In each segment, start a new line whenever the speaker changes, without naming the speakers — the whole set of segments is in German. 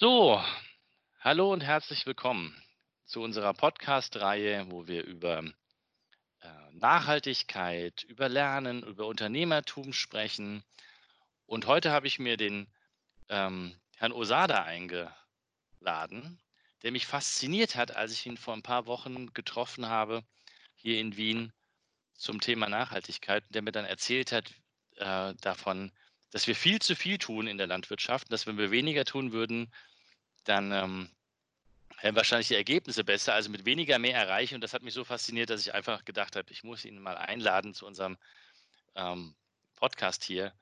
So, hallo und herzlich willkommen zu unserer Podcast-Reihe, wo wir über äh, Nachhaltigkeit, über Lernen, über Unternehmertum sprechen. Und heute habe ich mir den ähm, Herrn Osada eingeladen, der mich fasziniert hat, als ich ihn vor ein paar Wochen getroffen habe hier in Wien zum Thema Nachhaltigkeit, der mir dann erzählt hat äh, davon, dass wir viel zu viel tun in der Landwirtschaft, dass wenn wir weniger tun würden, dann ähm, wären wahrscheinlich die Ergebnisse besser, also mit weniger mehr erreichen. Und das hat mich so fasziniert, dass ich einfach gedacht habe, ich muss ihn mal einladen zu unserem ähm, Podcast hier.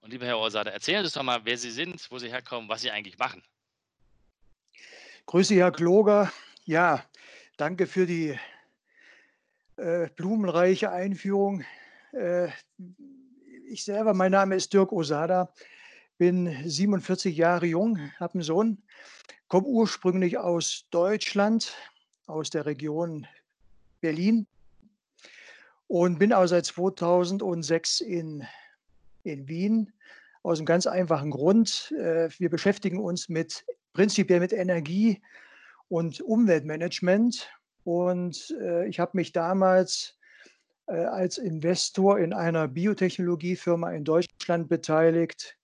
Und lieber Herr Orsada, erzählen Sie uns doch mal, wer Sie sind, wo Sie herkommen, was Sie eigentlich machen.
Grüße, Herr Kloger. Ja, danke für die äh, blumenreiche Einführung. Äh, ich selber, mein Name ist Dirk Osada, bin 47 Jahre jung, habe einen Sohn, komme ursprünglich aus Deutschland, aus der Region Berlin und bin auch seit 2006 in, in Wien. Aus einem ganz einfachen Grund. Äh, wir beschäftigen uns mit prinzipiell mit Energie und Umweltmanagement. Und äh, ich habe mich damals als Investor in einer Biotechnologiefirma in Deutschland beteiligt,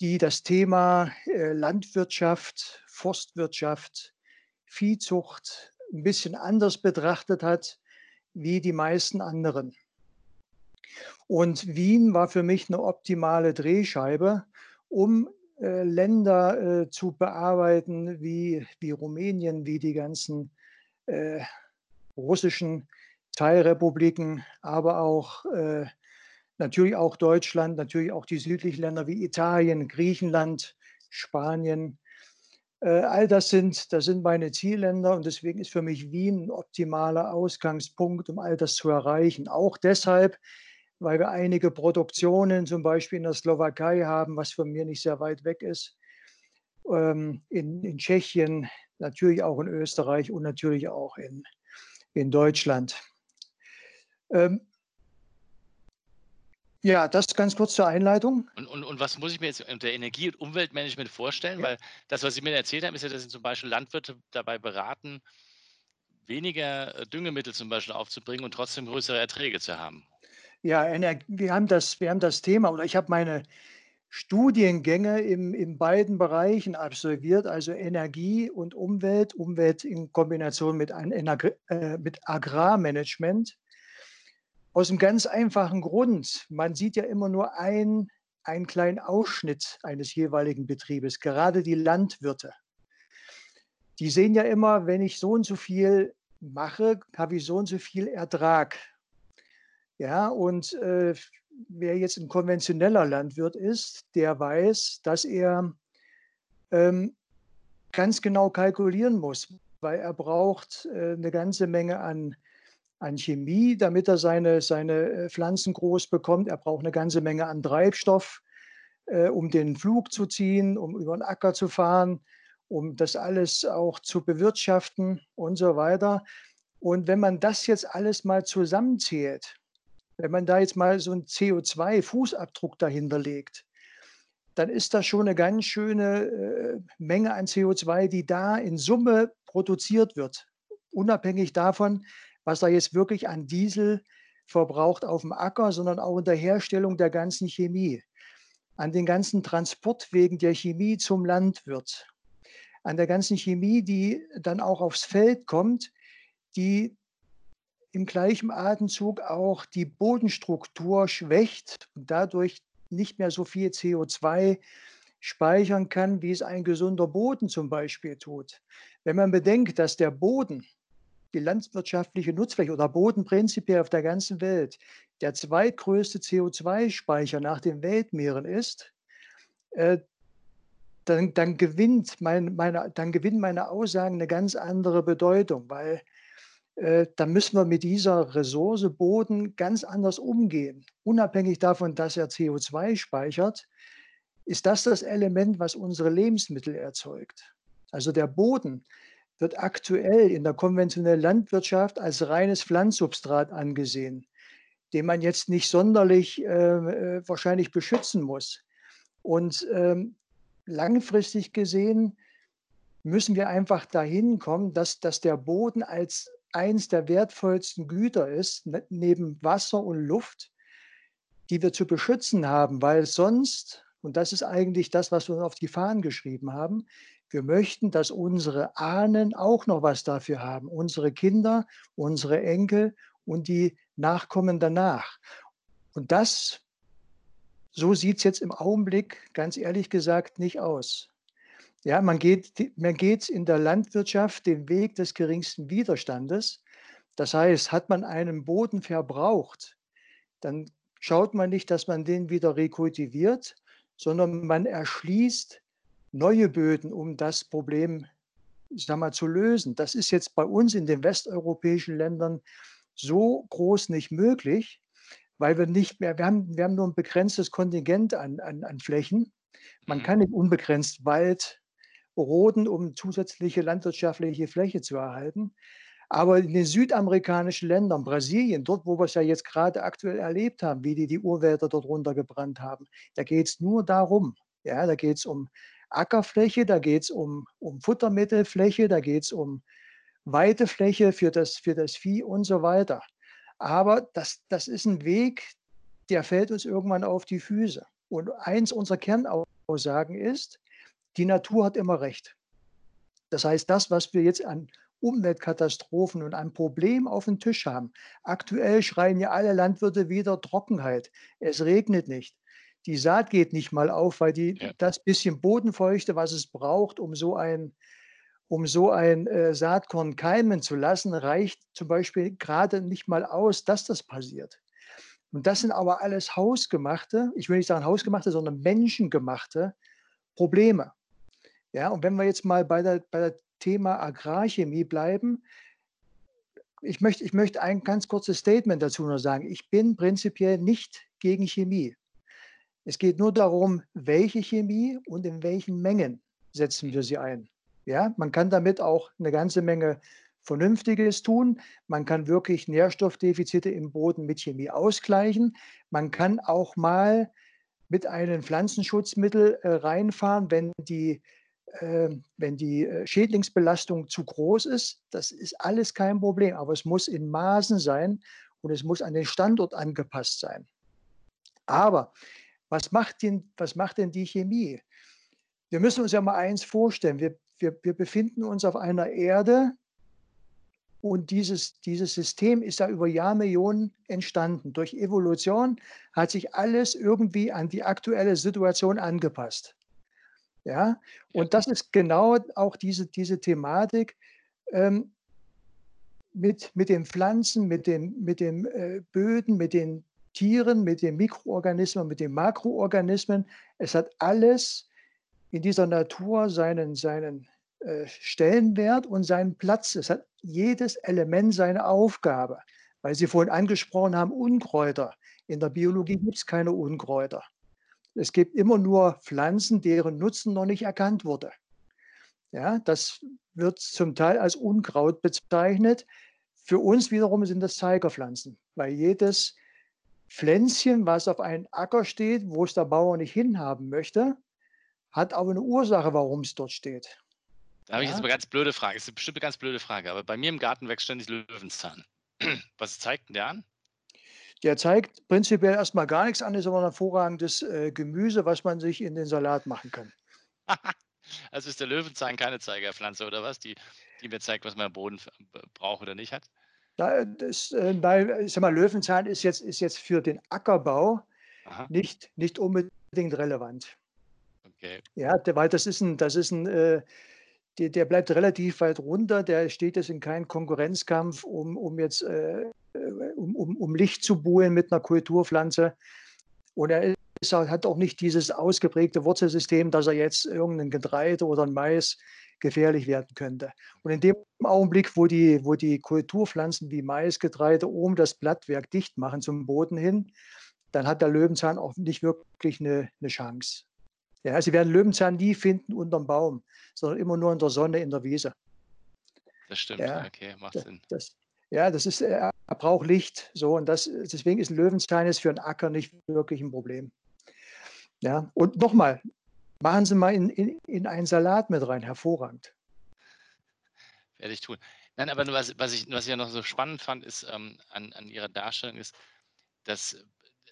die das Thema äh, Landwirtschaft, Forstwirtschaft, Viehzucht ein bisschen anders betrachtet hat wie die meisten anderen. Und Wien war für mich eine optimale Drehscheibe, um äh, Länder äh, zu bearbeiten wie, wie Rumänien, wie die ganzen äh, russischen Teilrepubliken, aber auch äh, natürlich auch Deutschland, natürlich auch die südlichen Länder wie Italien, Griechenland, Spanien. Äh, all das sind, das sind meine Zielländer und deswegen ist für mich Wien ein optimaler Ausgangspunkt, um all das zu erreichen. Auch deshalb, weil wir einige Produktionen zum Beispiel in der Slowakei haben, was von mir nicht sehr weit weg ist, ähm, in, in Tschechien, natürlich auch in Österreich und natürlich auch in, in Deutschland. Ähm, ja, das ganz kurz zur Einleitung.
Und, und, und was muss ich mir jetzt unter Energie- und Umweltmanagement vorstellen? Ja. Weil das, was Sie mir erzählt haben, ist ja, dass Sie zum Beispiel Landwirte dabei beraten, weniger äh, Düngemittel zum Beispiel aufzubringen und trotzdem größere Erträge zu haben.
Ja, wir haben das, wir haben das Thema, oder ich habe meine Studiengänge im, in beiden Bereichen absolviert, also Energie und Umwelt, Umwelt in Kombination mit, ein, äh, mit Agrarmanagement. Aus einem ganz einfachen Grund. Man sieht ja immer nur ein, einen kleinen Ausschnitt eines jeweiligen Betriebes, gerade die Landwirte. Die sehen ja immer, wenn ich so und so viel mache, habe ich so und so viel Ertrag. Ja, und äh, wer jetzt ein konventioneller Landwirt ist, der weiß, dass er ähm, ganz genau kalkulieren muss, weil er braucht äh, eine ganze Menge an an Chemie, damit er seine, seine äh, Pflanzen groß bekommt. Er braucht eine ganze Menge an Treibstoff, äh, um den Flug zu ziehen, um über den Acker zu fahren, um das alles auch zu bewirtschaften und so weiter. Und wenn man das jetzt alles mal zusammenzählt, wenn man da jetzt mal so einen CO2-Fußabdruck dahinter legt, dann ist das schon eine ganz schöne äh, Menge an CO2, die da in Summe produziert wird. Unabhängig davon, was er jetzt wirklich an Diesel verbraucht auf dem Acker, sondern auch in der Herstellung der ganzen Chemie, an den ganzen Transportwegen der Chemie zum Landwirt, an der ganzen Chemie, die dann auch aufs Feld kommt, die im gleichen Atemzug auch die Bodenstruktur schwächt und dadurch nicht mehr so viel CO2 speichern kann, wie es ein gesunder Boden zum Beispiel tut. Wenn man bedenkt, dass der Boden die landwirtschaftliche Nutzfläche oder Boden prinzipiell auf der ganzen Welt der zweitgrößte CO2-Speicher nach den Weltmeeren ist, äh, dann, dann, gewinnt mein, meine, dann gewinnen meine Aussagen eine ganz andere Bedeutung, weil äh, dann müssen wir mit dieser Ressource Boden ganz anders umgehen. Unabhängig davon, dass er CO2 speichert, ist das das Element, was unsere Lebensmittel erzeugt. Also der Boden wird aktuell in der konventionellen Landwirtschaft als reines Pflanzsubstrat angesehen, den man jetzt nicht sonderlich äh, äh, wahrscheinlich beschützen muss. Und ähm, langfristig gesehen müssen wir einfach dahin kommen, dass, dass der Boden als eins der wertvollsten Güter ist, ne, neben Wasser und Luft, die wir zu beschützen haben, weil sonst, und das ist eigentlich das, was wir auf die Fahnen geschrieben haben, wir möchten, dass unsere Ahnen auch noch was dafür haben, unsere Kinder, unsere Enkel und die Nachkommen danach. Und das, so sieht es jetzt im Augenblick, ganz ehrlich gesagt, nicht aus. Ja, man geht, man geht in der Landwirtschaft den Weg des geringsten Widerstandes. Das heißt, hat man einen Boden verbraucht, dann schaut man nicht, dass man den wieder rekultiviert, sondern man erschließt neue Böden, um das Problem ich sag mal, zu lösen. Das ist jetzt bei uns in den westeuropäischen Ländern so groß nicht möglich, weil wir nicht mehr, wir haben, wir haben nur ein begrenztes Kontingent an, an, an Flächen. Man mhm. kann nicht unbegrenzt Wald roden, um zusätzliche landwirtschaftliche Fläche zu erhalten. Aber in den südamerikanischen Ländern, Brasilien, dort, wo wir es ja jetzt gerade aktuell erlebt haben, wie die die Urwälder dort runtergebrannt haben, da geht es nur darum. Ja, da geht es um Ackerfläche, da geht es um, um Futtermittelfläche, da geht es um Weidefläche für das, für das Vieh und so weiter. Aber das, das ist ein Weg, der fällt uns irgendwann auf die Füße. Und eins unserer Kernaussagen ist, die Natur hat immer recht. Das heißt, das, was wir jetzt an Umweltkatastrophen und ein Problem auf dem Tisch haben. Aktuell schreien ja alle Landwirte wieder Trockenheit. Es regnet nicht. Die Saat geht nicht mal auf, weil die, ja. das bisschen Bodenfeuchte, was es braucht, um so ein, um so ein äh, Saatkorn keimen zu lassen, reicht zum Beispiel gerade nicht mal aus, dass das passiert. Und das sind aber alles hausgemachte, ich will nicht sagen hausgemachte, sondern menschengemachte Probleme. Ja, und wenn wir jetzt mal bei der, bei der Thema Agrarchemie bleiben, ich möchte, ich möchte ein ganz kurzes Statement dazu nur sagen. Ich bin prinzipiell nicht gegen Chemie. Es geht nur darum, welche Chemie und in welchen Mengen setzen wir sie ein. Ja, man kann damit auch eine ganze Menge Vernünftiges tun. Man kann wirklich Nährstoffdefizite im Boden mit Chemie ausgleichen. Man kann auch mal mit einem Pflanzenschutzmittel äh, reinfahren, wenn die ähm, wenn die äh, Schädlingsbelastung zu groß ist, das ist alles kein Problem, aber es muss in Maßen sein und es muss an den Standort angepasst sein. Aber was macht denn, was macht denn die Chemie? Wir müssen uns ja mal eins vorstellen. Wir, wir, wir befinden uns auf einer Erde und dieses, dieses System ist ja über Jahrmillionen entstanden. Durch Evolution hat sich alles irgendwie an die aktuelle Situation angepasst. Ja, und das ist genau auch diese, diese Thematik ähm, mit, mit den Pflanzen, mit den mit dem, äh, Böden, mit den Tieren, mit den Mikroorganismen, mit den Makroorganismen. Es hat alles in dieser Natur seinen, seinen äh, Stellenwert und seinen Platz. Es hat jedes Element seine Aufgabe. Weil Sie vorhin angesprochen haben, Unkräuter. In der Biologie gibt es keine Unkräuter. Es gibt immer nur Pflanzen, deren Nutzen noch nicht erkannt wurde. Ja, das wird zum Teil als Unkraut bezeichnet. Für uns wiederum sind das Zeigerpflanzen, weil jedes Pflänzchen, was auf einem Acker steht, wo es der Bauer nicht hinhaben möchte, hat aber eine Ursache, warum es dort steht.
Da habe ich jetzt eine ganz blöde Frage. Das ist bestimmt eine ganz blöde Frage, aber bei mir im Garten wächst ständig Löwenzahn. Was zeigt denn der an?
Der zeigt prinzipiell erstmal gar nichts an, ist aber ein hervorragendes äh, Gemüse, was man sich in den Salat machen kann.
also ist der Löwenzahn keine Zeigerpflanze oder was, die, die mir zeigt, was man im Boden braucht oder nicht hat?
Da, das, äh, weil, ich sag mal, Löwenzahn ist jetzt, ist jetzt für den Ackerbau nicht, nicht unbedingt relevant. Okay. Ja, weil das ist ein, das ist ein äh, der, der bleibt relativ weit runter, der steht jetzt in keinem Konkurrenzkampf, um, um jetzt äh, um, um, um Licht zu buhlen mit einer Kulturpflanze. Und er ist, hat auch nicht dieses ausgeprägte Wurzelsystem, dass er jetzt irgendein Getreide oder ein Mais gefährlich werden könnte. Und in dem Augenblick, wo die, wo die Kulturpflanzen wie Mais, Getreide oben das Blattwerk dicht machen zum Boden hin, dann hat der Löwenzahn auch nicht wirklich eine, eine Chance. Ja, Sie werden Löwenzahn nie finden unterm Baum, sondern immer nur in der Sonne in der Wiese.
Das stimmt, ja, okay, macht
das,
Sinn.
Das, ja, das ist, er braucht Licht. So, und das, deswegen ist ein Löwenzahn jetzt für einen Acker nicht wirklich ein Problem. Ja, und nochmal, machen Sie mal in, in, in einen Salat mit rein, hervorragend.
Werde ich tun. Nein, aber was was ich was ich ja noch so spannend fand, ist, ähm, an an Ihrer Darstellung ist, dass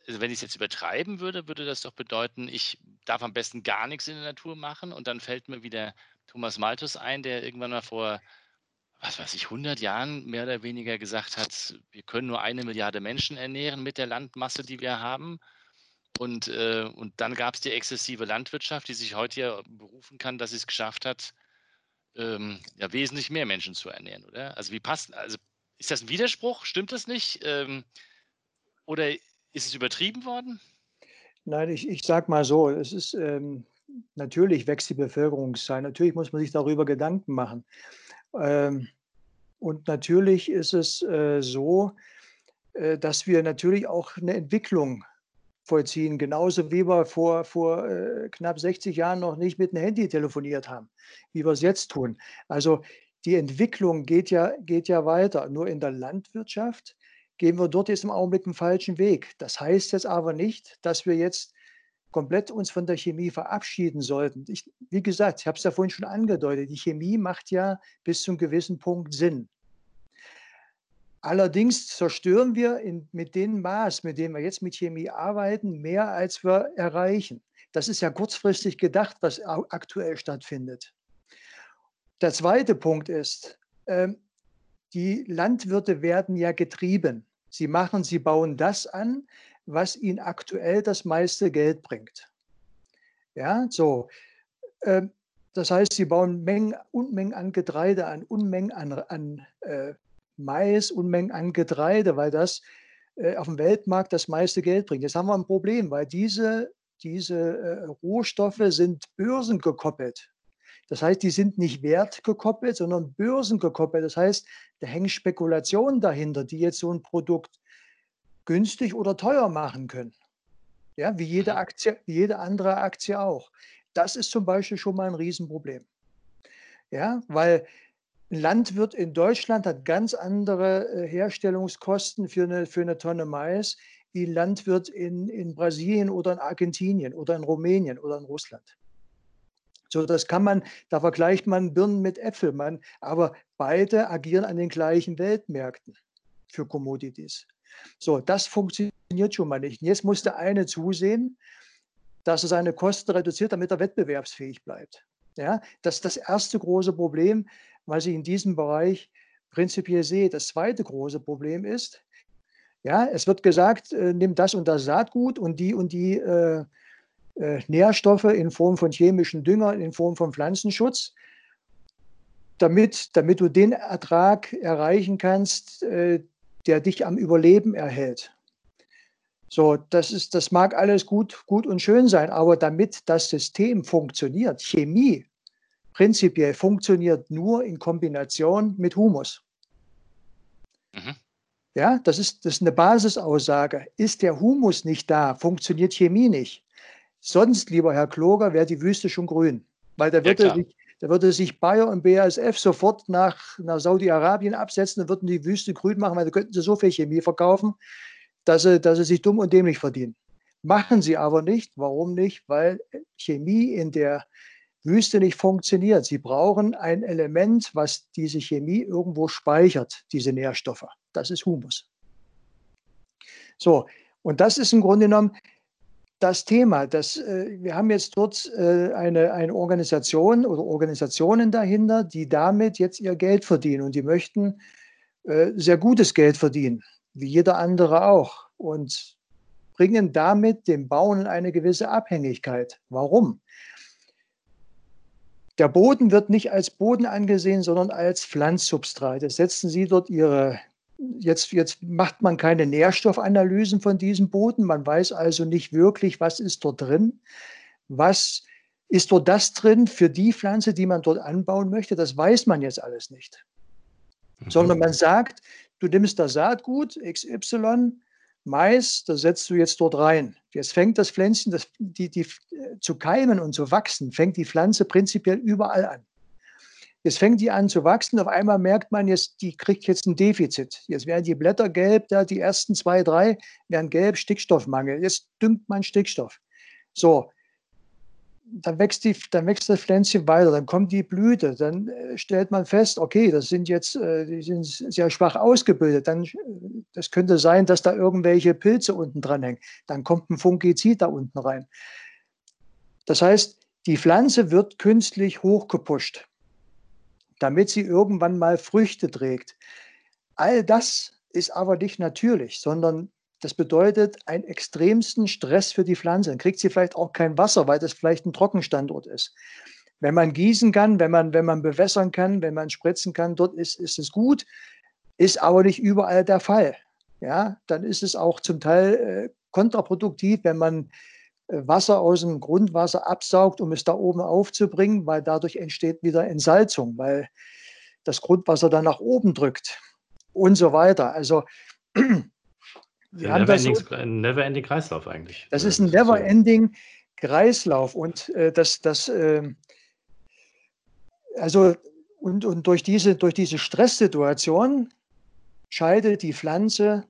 also, wenn ich's jetzt übertreiben würde, würde das doch bedeuten, ich darf am besten gar nichts in der Natur machen und dann fällt mir wieder Thomas Malthus ein, der irgendwann mal vor, was weiß ich, 100 Jahren mehr oder weniger gesagt hat: „Wir können nur eine Milliarde Menschen ernähren mit der Landmasse, die wir haben.“ Und, äh und dann gab's die exzessive Landwirtschaft, die sich heute ja berufen kann, dass sie's geschafft hat, ähm, ja, wesentlich mehr Menschen zu ernähren, oder? Also, wie passt also, ist das 'n Widerspruch? Stimmt das nicht? Ähm, oder ist es übertrieben worden?
Nein, ich ich sage mal so, es ist, ähm natürlich wächst die Bevölkerungszahl. Natürlich muss man sich darüber Gedanken machen. Ähm, und natürlich ist es, äh, so, äh, dass wir natürlich auch 'ne Entwicklung vollziehen, genauso wie wir vor vor, äh, knapp 60 Jahren noch nicht mit 'm Handy telefoniert haben, wie wir's jetzt tun. Also, die Entwicklung geht ja geht ja weiter. Nur in der Landwirtschaft gehen wir dort jetzt im Augenblick 'n falschen Weg. Das heißt jetzt aber nicht, dass wir jetzt komplett uns von der Chemie verabschieden sollten. Ich wie gesagt, ich habe es ja vorhin schon angedeutet, die Chemie macht ja bis zum gewissen Punkt Sinn. Allerdings zerstören wir in mit dem Maß, mit dem wir jetzt mit Chemie arbeiten, mehr als wir erreichen. Das ist ja kurzfristig gedacht, was aktuell stattfindet. Der 2. Punkt ist, ähm, die Landwirte werden ja getrieben. Sie machen sie bauen das an, was ihnen aktuell das meiste Geld bringt. Ja, so. Ähm, das heißt, sie bauen Mengen Unmengen an Getreide an, Unmengen an an, äh, Mais, Unmengen an Getreide, weil das, äh, aufm Weltmarkt das meiste Geld bringt. Jetzt haben wir 'n Problem, weil diese diese, äh, Rohstoffe sind börsengekoppelt. Das heißt, die sind nicht wertgekoppelt, sondern börsengekoppelt. Das heißt, da hängen Spekulationen dahinter, die jetzt so 'n Produkt günstig oder teuer machen können. Ja, wie jede
Mhm.
Aktie wie jede andere Aktie auch. Das ist zum Beispiel schon mal 'n Riesenproblem. Ja, weil 'n Landwirt in Deutschland hat ganz andere, äh, Herstellungskosten für 'ne für 'ne Tonne Mais wie 'n Landwirt in in Brasilien oder in Argentinien oder in Rumänien oder in Russland. So, das kann man da vergleicht man Birnen mit Äpfeln, man aber beide agieren an den gleichen Weltmärkten für Commodities. So, das funktioniert schon mal nicht. Jetzt muss der eine zusehen, dass er seine Kosten reduziert, damit er wettbewerbsfähig bleibt. Ja, das ist das 1. große Problem, was ich in diesem Bereich prinzipiell sehe. Das 2. große Problem ist, ja, es wird gesagt, äh, nimm das und das Saatgut und die und die, äh, äh, Nährstoffe in Form von chemischen Dünger, in Form von Pflanzenschutz damit damit du den Ertrag erreichen kannst, äh, der dich am Überleben erhält. So, das ist das mag alles gut gut und schön sein, aber damit das System funktioniert Chemie prinzipiell funktioniert nur in Kombination mit Humus.
Mhm.
Ja, das ist das ist 'ne Basisaussage. Ist der Humus nicht da, funktioniert Chemie nicht. Sonst, lieber Herr Kloger, wäre die Wüste schon grün, weil da
Ja,
würde
klar.
sich da würde sich Bayer und BASF sofort nach nach Saudi-Arabien absetzen und würden die Wüste grün machen, weil da könnten sie so viel Chemie verkaufen, dass sie dass sie sich dumm und dämlich verdienen. Machen sie aber nicht. Warum nicht? Weil, Chemie in der Wüste nicht funktioniert. Sie brauchen ein Element, was diese Chemie irgendwo speichert, diese Nährstoffe. Das ist Humus. So, und das ist im Grunde genommen das Thema, das äh, wir haben jetzt dort, äh, eine eine Organisation oder Organisationen dahinter, die damit jetzt ihr Geld verdienen und die möchten, äh, sehr gutes Geld verdienen, wie jeder andere auch und bringen damit den Bauern in eine gewisse Abhängigkeit. Warum? Der Boden wird nicht als Boden angesehen, sondern als Pflanzsubstrat. Jetzt setzen Sie dort Ihre jetzt jetzt macht man keine Nährstoffanalysen von diesem Boden. Man weiß also nicht wirklich, was ist dort drin. Was ist dort das drin für die Pflanze, die man dort anbauen möchte? Das weiß man jetzt alles nicht. Sondern
Mhm.
man sagt, du nimmst das Saatgut XY, Mais, das setzt du jetzt dort rein. Jetzt fängt das Pflänzchen, das die die äh, zu keimen und zu wachsen, fängt die Pflanze prinzipiell überall an. Jetzt fängt die an zu wachsen, auf einmal merkt man jetzt, die kriegt jetzt 'n Defizit. Jetzt werden die Blätter gelb, da die ersten 2, 3 werden gelb, Stickstoffmangel. Jetzt düngt man Stickstoff. So dann wächst, die, dann wächst das Pflänzchen weiter, dann kommt die Blüte, dann äh, stellt man fest, okay, das sind jetzt, äh, die sind sehr schwach ausgebildet, dann, das könnte sein, dass da irgendwelche Pilze unten dran hängen, dann kommt ein Fungizid da unten rein. Das heißt, die Pflanze wird künstlich hochgepusht, damit sie irgendwann mal Früchte trägt. All das ist aber nicht natürlich, sondern das bedeutet einen extremsten Stress für die Pflanze. Dann kriegt sie vielleicht auch kein Wasser, weil das vielleicht ein Trockenstandort ist. Wenn man gießen kann, wenn man, wenn man bewässern kann, wenn man spritzen kann, dort ist, ist es gut, ist aber nicht überall der Fall. Ja, dann ist es auch zum Teil äh, kontraproduktiv, wenn man äh, Wasser aus dem Grundwasser absaugt, um es da oben aufzubringen, weil dadurch entsteht wieder Entsalzung, weil das Grundwasser dann nach oben drückt und so weiter. Also
wir haben das so, ein never-ending Kreislauf eigentlich.
Das ist ein never-ending Kreislauf und äh, das, das äh, also und, und durch diese, durch diese Stresssituation scheidet die Pflanze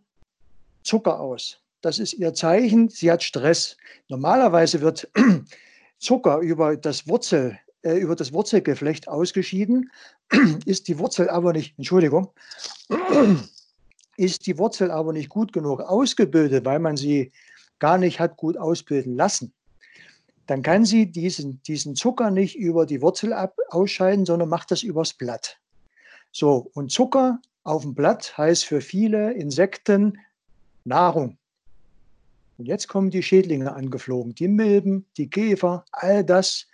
Zucker aus. Das ist ihr Zeichen, sie hat Stress. Normalerweise wird Zucker über das Wurzel, äh, über das Wurzelgeflecht ausgeschieden, ist die Wurzel aber nicht, Entschuldigung, ist die Wurzel aber nicht gut genug ausgebildet, weil man sie gar nicht hat gut ausbilden lassen, dann kann sie diesen, diesen Zucker nicht über die Wurzel ab, ausscheiden, sondern macht das übers Blatt. So, und Zucker auf dem Blatt heißt für viele Insekten Nahrung. Und jetzt kommen die Schädlinge angeflogen, die Milben, die Käfer, all das,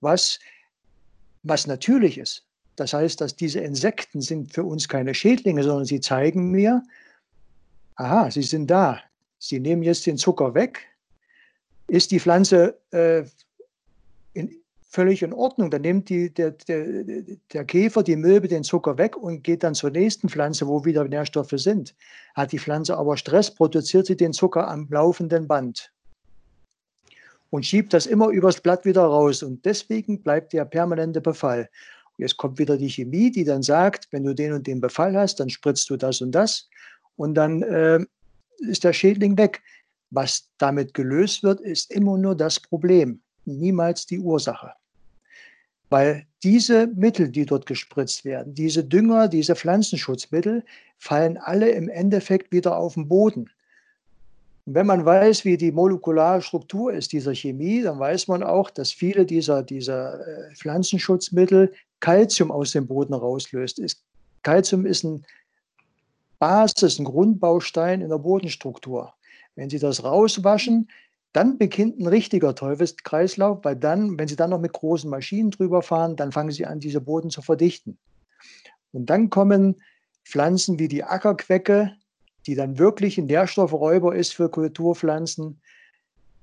was, was natürlich ist. Das heißt, dass diese Insekten sind für uns keine Schädlinge, sondern sie zeigen mir, aha, sie sind da. Sie nehmen jetzt den Zucker weg. Ist die Pflanze äh, in, völlig in Ordnung? Dann nimmt die, der, der, der Käfer, die Milbe den Zucker weg und geht dann zur nächsten Pflanze, wo wieder Nährstoffe sind. Hat die Pflanze aber Stress, produziert sie den Zucker am laufenden Band und schiebt das immer übers Blatt wieder raus. Und deswegen bleibt der permanente Befall. Jetzt kommt wieder die Chemie, die dann sagt, wenn du den und den Befall hast, dann spritzt du das und das und dann äh, ist der Schädling weg. Was damit gelöst wird, ist immer nur das Problem, niemals die Ursache. Weil diese Mittel, die dort gespritzt werden, diese Dünger, diese Pflanzenschutzmittel, fallen alle im Endeffekt wieder auf den Boden. Und wenn man weiß, wie die molekulare Struktur ist dieser Chemie, dann weiß man auch, dass viele dieser, dieser äh, Pflanzenschutzmittel Calcium aus dem Boden rauslöst. Calcium ist ein Basis, ein Grundbaustein in der Bodenstruktur. Wenn Sie das rauswaschen, dann beginnt ein richtiger Teufelskreislauf, weil dann, wenn Sie dann noch mit großen Maschinen drüber fahren, dann fangen Sie an, diese Boden zu verdichten. Und dann kommen Pflanzen wie die Ackerquecke, die dann wirklich ein Nährstoffräuber ist für Kulturpflanzen.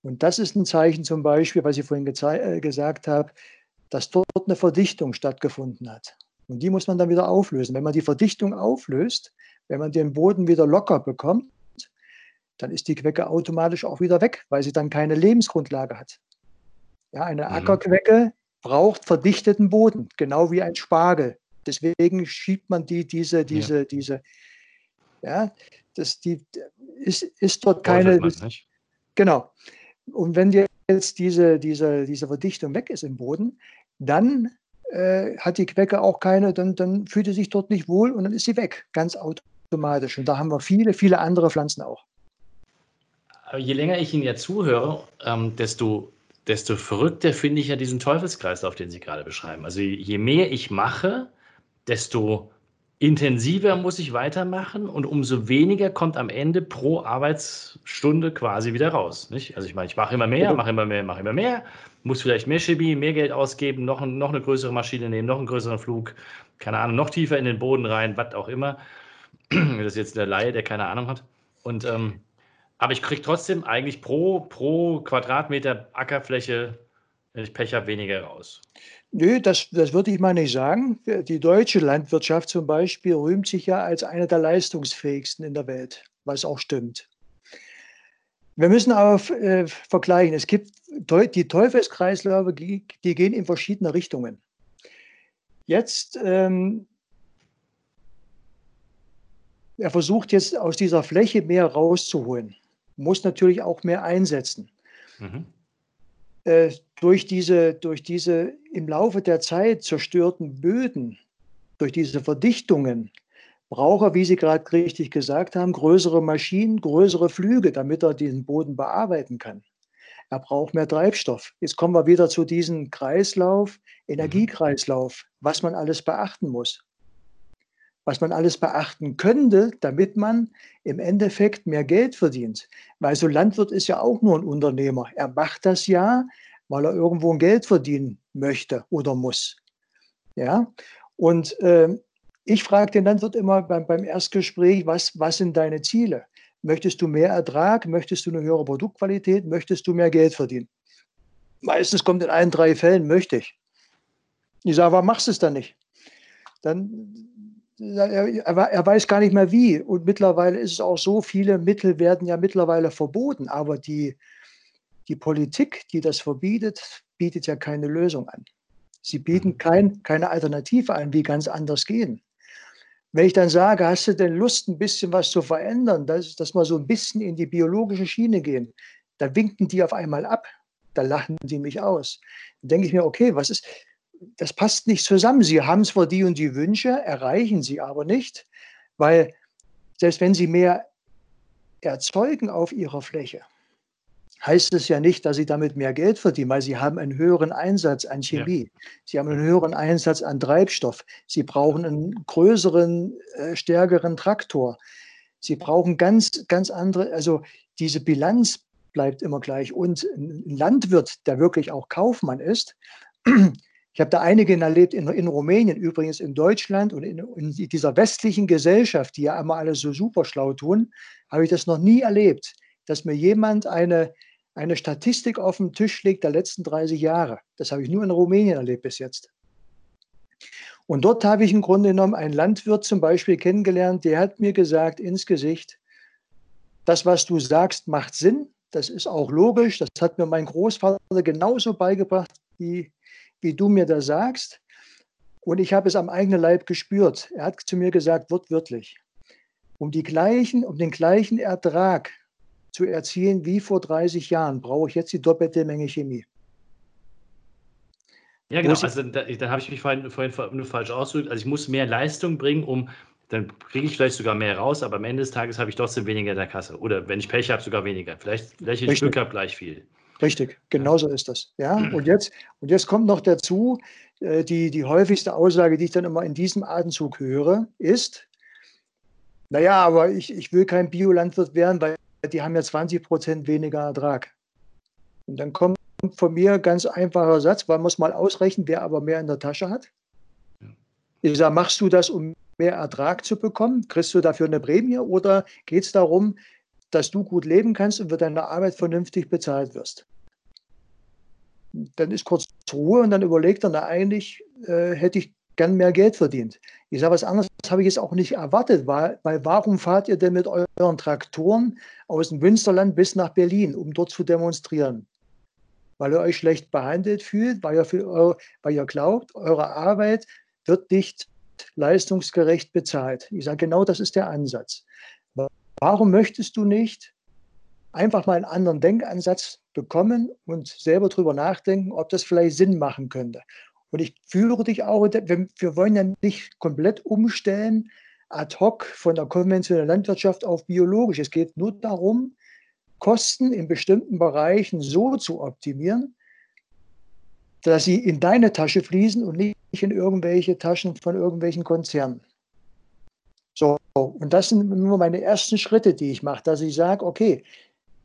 Und das ist ein Zeichen zum Beispiel, was ich vorhin äh, gesagt habe, dass dort eine Verdichtung stattgefunden hat. Und die muss man dann wieder auflösen. Wenn man die Verdichtung auflöst, wenn man den Boden wieder locker bekommt, dann ist die Quecke automatisch auch wieder weg, weil sie dann keine Lebensgrundlage hat. Ja, eine mhm. Ackerquecke braucht verdichteten Boden, genau wie ein Spargel. Deswegen schiebt man die, diese, diese, ja. diese, ja, das, die, ist, ist dort keine. Man, genau. Und wenn jetzt diese, diese, diese Verdichtung weg ist im Boden, dann äh, hat die Quecke auch keine, dann, dann fühlt sie sich dort nicht wohl und dann ist sie weg, ganz automatisch. Und da haben wir viele, viele andere Pflanzen auch.
Aber je länger ich Ihnen ja zuhöre, ähm, desto, desto verrückter finde ich ja diesen Teufelskreislauf, den Sie gerade beschreiben. Also je mehr ich mache, desto intensiver muss ich weitermachen und umso weniger kommt am Ende pro Arbeitsstunde quasi wieder raus. Nicht? Also ich meine, ich mache immer mehr, mache immer mehr, mache immer mehr, muss vielleicht mehr Chemie, mehr Geld ausgeben, noch, noch eine größere Maschine nehmen, noch einen größeren Flug, keine Ahnung, noch tiefer in den Boden rein, was auch immer. Das ist jetzt der Laie, der keine Ahnung hat. Und ähm, aber ich kriege trotzdem eigentlich pro, pro Quadratmeter Ackerfläche, wenn ich Pech habe, weniger raus.
Nö, das, das würde ich mal nicht sagen. Die deutsche Landwirtschaft zum Beispiel rühmt sich ja als eine der leistungsfähigsten in der Welt, was auch stimmt. Wir müssen aber äh, vergleichen. Es gibt die Teufelskreisläufe, die, gehen in verschiedene Richtungen. Jetzt, ähm, er versucht jetzt aus dieser Fläche mehr rauszuholen, muss natürlich auch mehr einsetzen. Mhm. Äh, durch, diese, durch diese im Laufe der Zeit zerstörten Böden, durch diese Verdichtungen, braucht er, wie Sie gerade richtig gesagt haben, größere Maschinen, größere Flüge, damit er diesen Boden bearbeiten kann. Er braucht mehr Treibstoff. Jetzt kommen wir wieder zu diesem Kreislauf, mhm. Energiekreislauf, was man alles beachten muss. Was man alles beachten könnte, damit man im Endeffekt mehr Geld verdient. Weil so Landwirt ist ja auch nur ein Unternehmer. Er macht das ja, weil er irgendwo ein Geld verdienen möchte oder muss. Ja, und äh, ich frage den Landwirt immer beim, beim Erstgespräch, was, was sind deine Ziele? Möchtest du mehr Ertrag? Möchtest du eine höhere Produktqualität? Möchtest du mehr Geld verdienen? Meistens kommt in allen drei Fällen, möchte ich. Ich sage, warum machst du es dann nicht? Dann, er, er weiß gar nicht mehr wie. Und mittlerweile ist es auch so, viele Mittel werden ja mittlerweile verboten. Aber die, die Politik, die das verbietet, bietet ja keine Lösung an. Sie bieten mhm. kein, keine Alternative an, wie ganz anders gehen. Wenn ich dann sage, hast du denn Lust, ein bisschen was zu verändern, dass, dass wir so ein bisschen in die biologische Schiene gehen, da winken die auf einmal ab, da lachen die mich aus. Dann denke ich mir, okay, was ist, das passt nicht zusammen. Sie haben zwar die und die Wünsche, erreichen sie aber nicht, weil selbst wenn sie mehr erzeugen auf ihrer Fläche, heißt es ja nicht, dass sie damit mehr Geld verdienen, weil sie haben einen höheren Einsatz an Chemie. Ja. Sie haben einen höheren Einsatz an Treibstoff. Sie brauchen einen größeren, äh, stärkeren Traktor. Sie brauchen ganz, ganz andere, also diese Bilanz bleibt immer gleich. Und ein Landwirt, der wirklich auch Kaufmann ist, ich habe da einige erlebt in, in, Rumänien, übrigens in Deutschland und in, in, dieser westlichen Gesellschaft, die ja immer alle so super schlau tun, habe ich das noch nie erlebt, dass mir jemand eine, eine Statistik auf den Tisch legt der letzten 30 Jahre. Das habe ich nur in Rumänien erlebt bis jetzt. Und dort habe ich im Grunde genommen einen Landwirt zum Beispiel kennengelernt, der hat mir gesagt ins Gesicht, das, was du sagst, macht Sinn. Das ist auch logisch. Das hat mir mein Großvater genauso beigebracht, wie, wie du mir das sagst. Und ich habe es am eigenen Leib gespürt. Er hat zu mir gesagt, wortwörtlich, um, die gleichen, um den gleichen Ertrag zu erzielen wie vor 30 Jahren, brauche ich jetzt die doppelte Menge Chemie.
Ja, genau. Also da, da habe ich mich vorhin, vorhin nur falsch ausgedrückt. Also ich muss mehr Leistung bringen, um dann kriege ich vielleicht sogar mehr raus, aber am Ende des Tages habe ich trotzdem weniger in der Kasse. Oder wenn ich Pech habe, sogar weniger. Vielleicht, vielleicht ich Glück habe, gleich viel.
Richtig, genau so ist das. Ja, und jetzt, und jetzt kommt noch dazu, äh, die, die häufigste Aussage, die ich dann immer in diesem Atemzug höre, ist, naja, aber ich, ich will kein Biolandwirt werden, weil die haben ja 20 Prozent weniger Ertrag. Und dann kommt von mir ganz einfacher Satz, man muss mal ausrechnen, wer aber mehr in der Tasche hat. Ich sage, machst du das, um mehr Ertrag zu bekommen? Kriegst du dafür eine Prämie oder geht es darum, dass du gut leben kannst und für deine Arbeit vernünftig bezahlt wirst? Dann ist kurz Ruhe und dann überlegt er, na eigentlich äh, hätte ich gern mehr Geld verdient. Ich sage, was anderes habe ich jetzt auch nicht erwartet, weil, weil warum fahrt ihr denn mit euren Traktoren aus dem Münsterland bis nach Berlin, um dort zu demonstrieren? Weil ihr euch schlecht behandelt fühlt, weil ihr, für eure, weil ihr glaubt, eure Arbeit wird nicht leistungsgerecht bezahlt. Ich sage, genau das ist der Ansatz. Warum möchtest du nicht einfach mal einen anderen Denkansatz bekommen und selber darüber nachdenken, ob das vielleicht Sinn machen könnte? Und ich führe dich auch, wir wollen ja nicht komplett umstellen, ad hoc von der konventionellen Landwirtschaft auf biologisch. Es geht nur darum, Kosten in bestimmten Bereichen so zu optimieren, dass sie in deine Tasche fließen und nicht in irgendwelche Taschen von irgendwelchen Konzernen. So, und das sind nur meine ersten Schritte, die ich mache, dass ich sage, okay,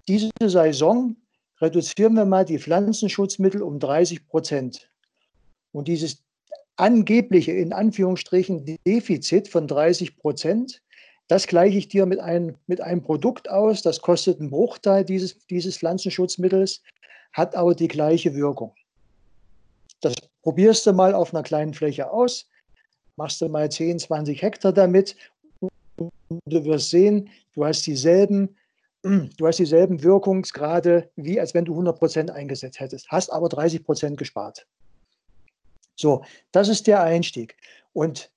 diese Saison reduzieren wir mal die Pflanzenschutzmittel um 30 Prozent. Und dieses angebliche, in Anführungsstrichen, Defizit von 30 Prozent, das gleiche ich dir mit einem, mit einem Produkt aus, das kostet einen Bruchteil dieses, dieses Pflanzenschutzmittels, hat aber die gleiche Wirkung. Das probierst du mal auf einer kleinen Fläche aus, machst du mal 10, 20 Hektar damit du wirst sehen, du hast dieselben, du hast dieselben Wirkungsgrade, wie als wenn du 100 Prozent eingesetzt hättest, hast aber 30 Prozent gespart. So, das ist der Einstieg. Und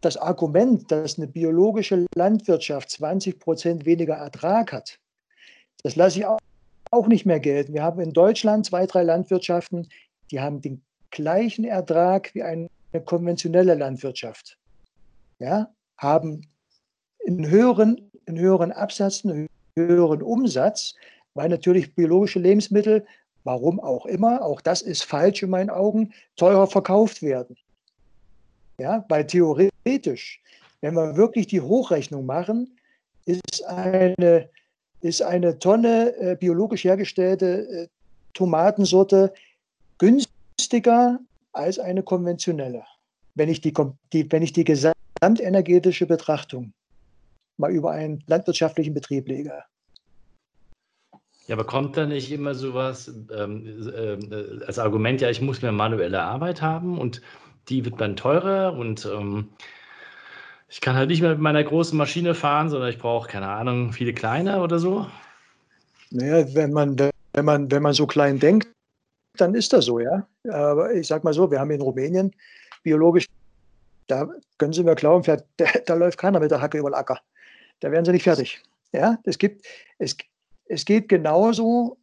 das Argument, dass eine biologische Landwirtschaft 20 Prozent weniger Ertrag hat, das lasse ich auch auch nicht mehr gelten. Wir haben in Deutschland zwei, drei Landwirtschaften, die haben den gleichen Ertrag wie eine konventionelle Landwirtschaft. Ja, haben einen höheren, einen höheren Absatz, höheren Umsatz, weil natürlich biologische Lebensmittel, warum auch immer, auch das ist falsch in meinen Augen, teurer verkauft werden. Ja, weil theoretisch, wenn wir wirklich die Hochrechnung machen, ist eine, ist eine Tonne äh, biologisch hergestellte äh, Tomatensorte günstiger als eine konventionelle. Wenn ich die, die, wenn ich die gesamtenergetische Betrachtung mal über einen landwirtschaftlichen Betrieb lege.
Ja, aber kommt da nicht immer sowas ähm, äh, als Argument, ja, ich muss mehr manuelle Arbeit haben und die wird dann teurer und ähm, ich kann halt nicht mehr mit meiner großen Maschine fahren, sondern ich brauche, keine Ahnung, viele kleine oder so?
Naja, wenn man, wenn man, wenn man so klein denkt, dann ist das so, ja. Aber ich sag mal so, wir haben in Rumänien biologisch, da können Sie mir glauben, da, da läuft keiner mit der Hacke über den Acker. Da werden sie nicht fertig. Ja, es gibt, es, es geht genauso,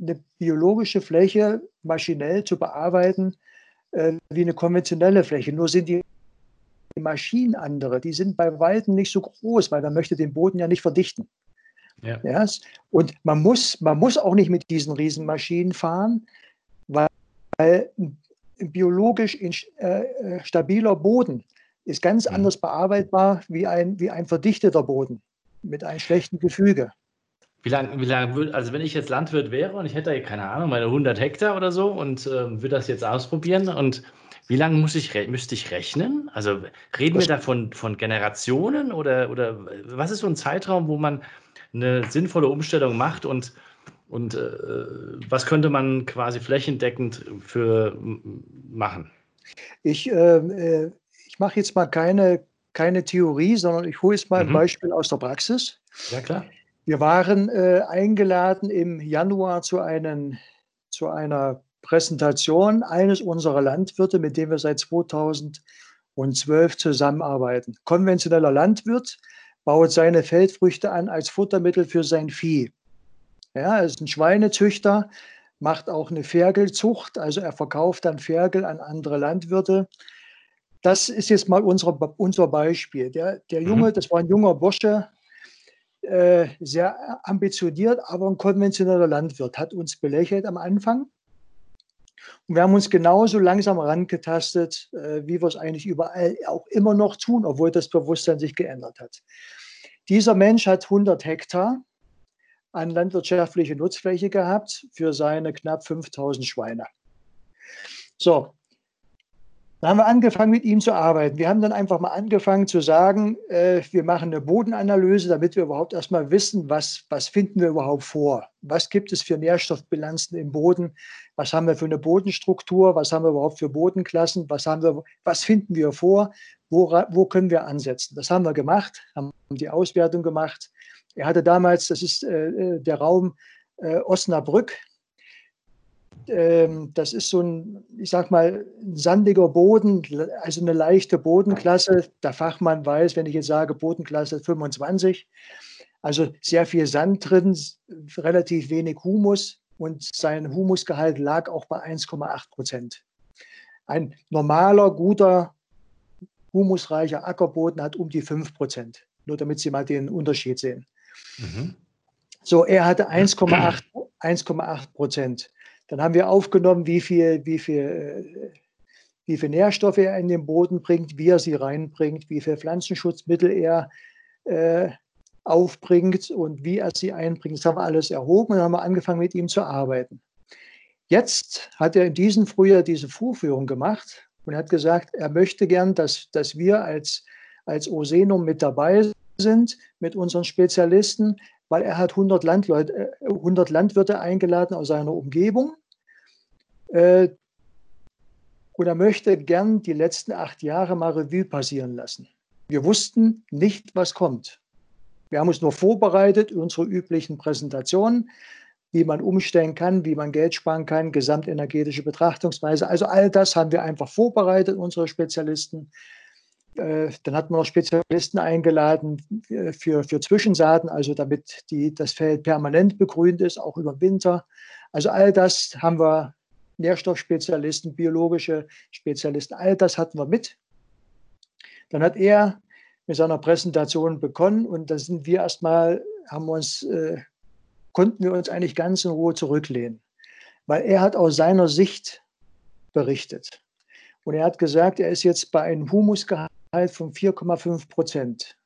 eine biologische Fläche maschinell zu bearbeiten äh, wie eine konventionelle Fläche. Nur sind die Maschinen andere. Die sind bei Weitem nicht so groß, weil man möchte den Boden ja nicht verdichten. Ja. ja. Und man muss, man muss auch nicht mit diesen Riesenmaschinen fahren, weil ein biologisch in, äh, äh, stabiler Boden ist ganz mhm. anders bearbeitbar wie ein, wie ein verdichteter Boden mit einem schlechten Gefüge.
Wie lange, wie lang, also wenn ich jetzt Landwirt wäre und ich hätte, keine Ahnung, meine 100 Hektar oder so und äh, würde das jetzt ausprobieren und wie lange muss ich, müsste ich rechnen? Also reden wir da von, von Generationen oder, oder was ist so ein Zeitraum, wo man eine sinnvolle Umstellung macht und, und äh, was könnte man quasi flächendeckend für machen?
Ich, ähm, äh, ich mache jetzt mal keine, keine Theorie, sondern ich hole jetzt mal ein mhm. Beispiel aus der Praxis.
Ja, klar.
Wir waren äh, eingeladen im Januar zu, einen, zu einer Präsentation eines unserer Landwirte, mit dem wir seit 2012 zusammenarbeiten. Konventioneller Landwirt baut seine Feldfrüchte an als Futtermittel für sein Vieh. Ja, er ist ein Schweinezüchter, macht auch eine Ferkelzucht, also er verkauft dann Ferkel an andere Landwirte. Das ist jetzt mal unser, unser Beispiel. Der, der mhm. Junge, das war ein junger Bursche, äh, sehr ambitioniert, aber ein konventioneller Landwirt, hat uns belächelt am Anfang. Und wir haben uns genauso langsam herangetastet, äh, wie wir es eigentlich überall auch immer noch tun, obwohl das Bewusstsein sich geändert hat. Dieser Mensch hat 100 Hektar an landwirtschaftliche Nutzfläche gehabt für seine knapp 5000 Schweine. So, dann haben wir angefangen, mit ihm zu arbeiten. Wir haben dann einfach mal angefangen zu sagen, äh, wir machen eine Bodenanalyse, damit wir überhaupt erstmal wissen, was, was finden wir überhaupt vor? Was gibt es für Nährstoffbilanzen im Boden? Was haben wir für eine Bodenstruktur? Was haben wir überhaupt für Bodenklassen? Was, haben wir, was finden wir vor? Wo, wo können wir ansetzen? Das haben wir gemacht, haben die Auswertung gemacht. Er hatte damals, das ist äh, äh der Raum äh, Osnabrück, das ist so ein, ich sag mal, sandiger Boden, also eine leichte Bodenklasse. Der Fachmann weiß, wenn ich jetzt sage Bodenklasse 25, also sehr viel Sand drin, relativ wenig Humus und sein Humusgehalt lag auch bei 1,8 Prozent. Ein normaler, guter, humusreicher Ackerboden hat um die 5 Prozent. Nur damit Sie mal den Unterschied sehen. Mhm. So, er hatte 1,8 Prozent. Dann haben wir aufgenommen, wie viel, wie viel, äh, wie viel Nährstoffe er in den Boden bringt, wie er sie reinbringt, wie viel Pflanzenschutzmittel er äh, aufbringt und wie er sie einbringt. Das haben wir alles erhoben und haben wir angefangen, mit ihm zu arbeiten. Jetzt hat er in diesem Frühjahr diese Vorführung gemacht und hat gesagt, er möchte gern, dass, dass wir als, als Osenum mit dabei sind, mit unseren Spezialisten, weil er hat 100, Landleute, 100 Landwirte eingeladen aus seiner Umgebung. Äh, und er möchte gern die letzten acht Jahre mal Revue passieren lassen. Wir wussten nicht, was kommt. Wir haben uns nur vorbereitet, unsere üblichen Präsentationen, wie man umstellen kann, wie man Geld sparen kann, gesamtenergetische Betrachtungsweise. Also all das haben wir einfach vorbereitet, unsere Spezialisten. Äh, dann hat man noch Spezialisten eingeladen äh, für, für Zwischensaaten, also damit die, das Feld permanent begrünt ist, auch über Winter. Also all das haben wir, Nährstoffspezialisten, biologische Spezialisten, all das hatten wir mit. Dann hat er mit seiner Präsentation begonnen und da sind wir erstmal, haben uns, äh, konnten wir uns eigentlich ganz in Ruhe zurücklehnen, weil er hat aus seiner Sicht berichtet. Und er hat gesagt, er ist jetzt bei einem Humusgehalt von 4,5 Prozent.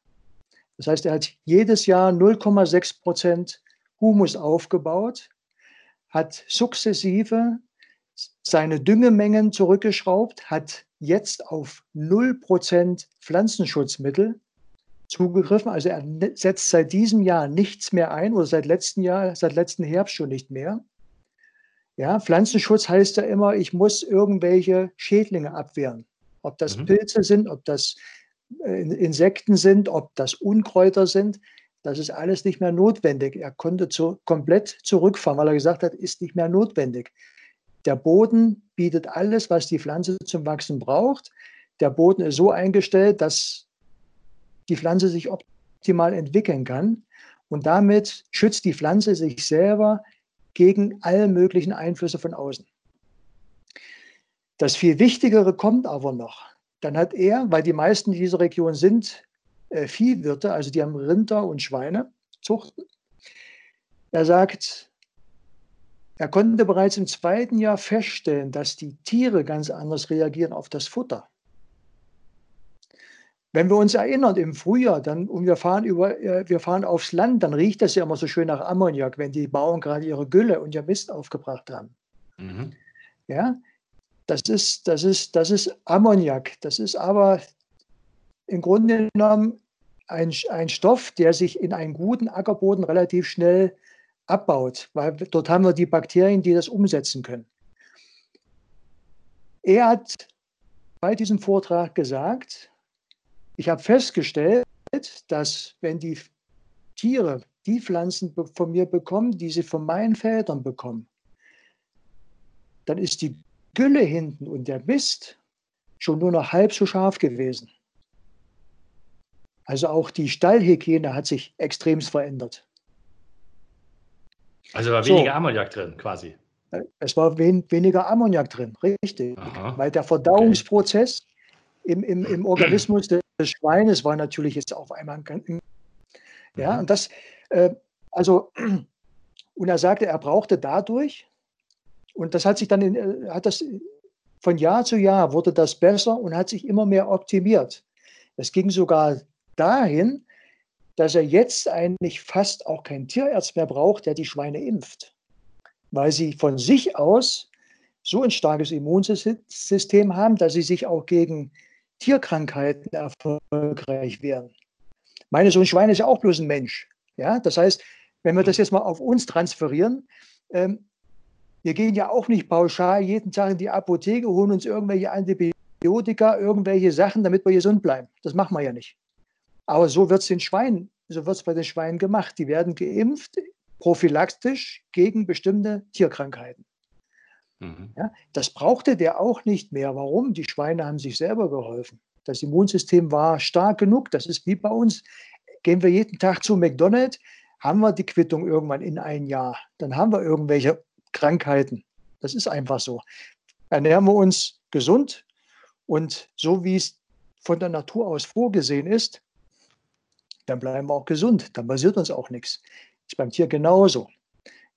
Das heißt, er hat jedes Jahr 0,6 Prozent Humus aufgebaut, hat sukzessive seine Düngemengen zurückgeschraubt, hat jetzt auf 0 Prozent Pflanzenschutzmittel zugegriffen. Also er setzt seit diesem Jahr nichts mehr ein oder seit letztem Jahr, seit letzten Herbst schon nicht mehr. Ja, Pflanzenschutz heißt ja immer, ich muss irgendwelche Schädlinge abwehren. Ob das mhm. Pilze sind, ob das äh, Insekten sind, ob das Unkräuter sind, das ist alles nicht mehr notwendig. Er konnte zu, komplett zurückfahren, weil er gesagt hat, ist nicht mehr notwendig. Der Boden bietet alles, was die Pflanze zum Wachsen braucht. Der Boden ist so eingestellt, dass die Pflanze sich optimal entwickeln kann. Und damit schützt die Pflanze sich selber gegen alle möglichen Einflüsse von außen. Das viel Wichtigere kommt aber noch. Dann hat er, weil die meisten in dieser Region sind äh, Viehwirte, also die haben Rinder und Schweine, zuchten. Er sagt, er konnte bereits im zweiten Jahr feststellen, dass die Tiere ganz anders reagieren auf das Futter. Wenn wir uns erinnern, im Frühjahr, dann, und wir fahren, über, äh, wir fahren aufs Land, dann riecht das ja immer so schön nach Ammoniak, wenn die Bauern gerade ihre Gülle und ihr Mist aufgebracht haben. Mhm. Ja, das ist, das, ist, das ist Ammoniak. Das ist aber im Grunde genommen ein, ein Stoff, der sich in einen guten Ackerboden relativ schnell abbaut, weil dort haben wir die Bakterien, die das umsetzen können. Er hat bei diesem Vortrag gesagt, ich habe festgestellt, dass wenn die Tiere die Pflanzen von mir bekommen, die sie von meinen Vätern bekommen, dann ist die Gülle hinten und der Mist schon nur noch halb so scharf gewesen. Also auch die Stallhygiene hat sich extremst verändert.
Also war weniger so. Ammoniak drin, quasi.
Es war wen, weniger Ammoniak drin, richtig. Aha. Weil der Verdauungsprozess okay. im, im, im Organismus des des Schweines war natürlich jetzt auf einmal ein, ja, mhm. und das, äh, also, und er sagte, er brauchte dadurch, und das hat sich dann, in, äh, hat das von Jahr zu Jahr wurde das besser und hat sich immer mehr optimiert. Es ging sogar dahin, dass er jetzt eigentlich fast auch keinen Tierarzt mehr braucht, der die Schweine impft, weil sie von sich aus so ein starkes Immunsystem haben, dass sie sich auch gegen Tierkrankheiten erfolgreich werden. Meine, so ein Schwein ist ja auch bloß ein Mensch. Ja, das heißt, wenn wir das jetzt mal auf uns transferieren, ähm, wir gehen ja auch nicht pauschal jeden Tag in die Apotheke, holen uns irgendwelche Antibiotika, irgendwelche Sachen, damit wir gesund bleiben. Das machen wir ja nicht. Aber so wird es den Schweinen, so wird es bei den Schweinen gemacht. Die werden geimpft, prophylaktisch gegen bestimmte Tierkrankheiten. Mhm. Ja, das brauchte der auch nicht mehr. Warum? Die Schweine haben sich selber geholfen. Das Immunsystem war stark genug. Das ist wie bei uns. Gehen wir jeden Tag zu McDonald's, haben wir die Quittung irgendwann in ein Jahr. Dann haben wir irgendwelche Krankheiten. Das ist einfach so. Ernähren wir uns gesund und so wie es von der Natur aus vorgesehen ist, dann bleiben wir auch gesund. Dann passiert uns auch nichts. Ist beim Tier genauso.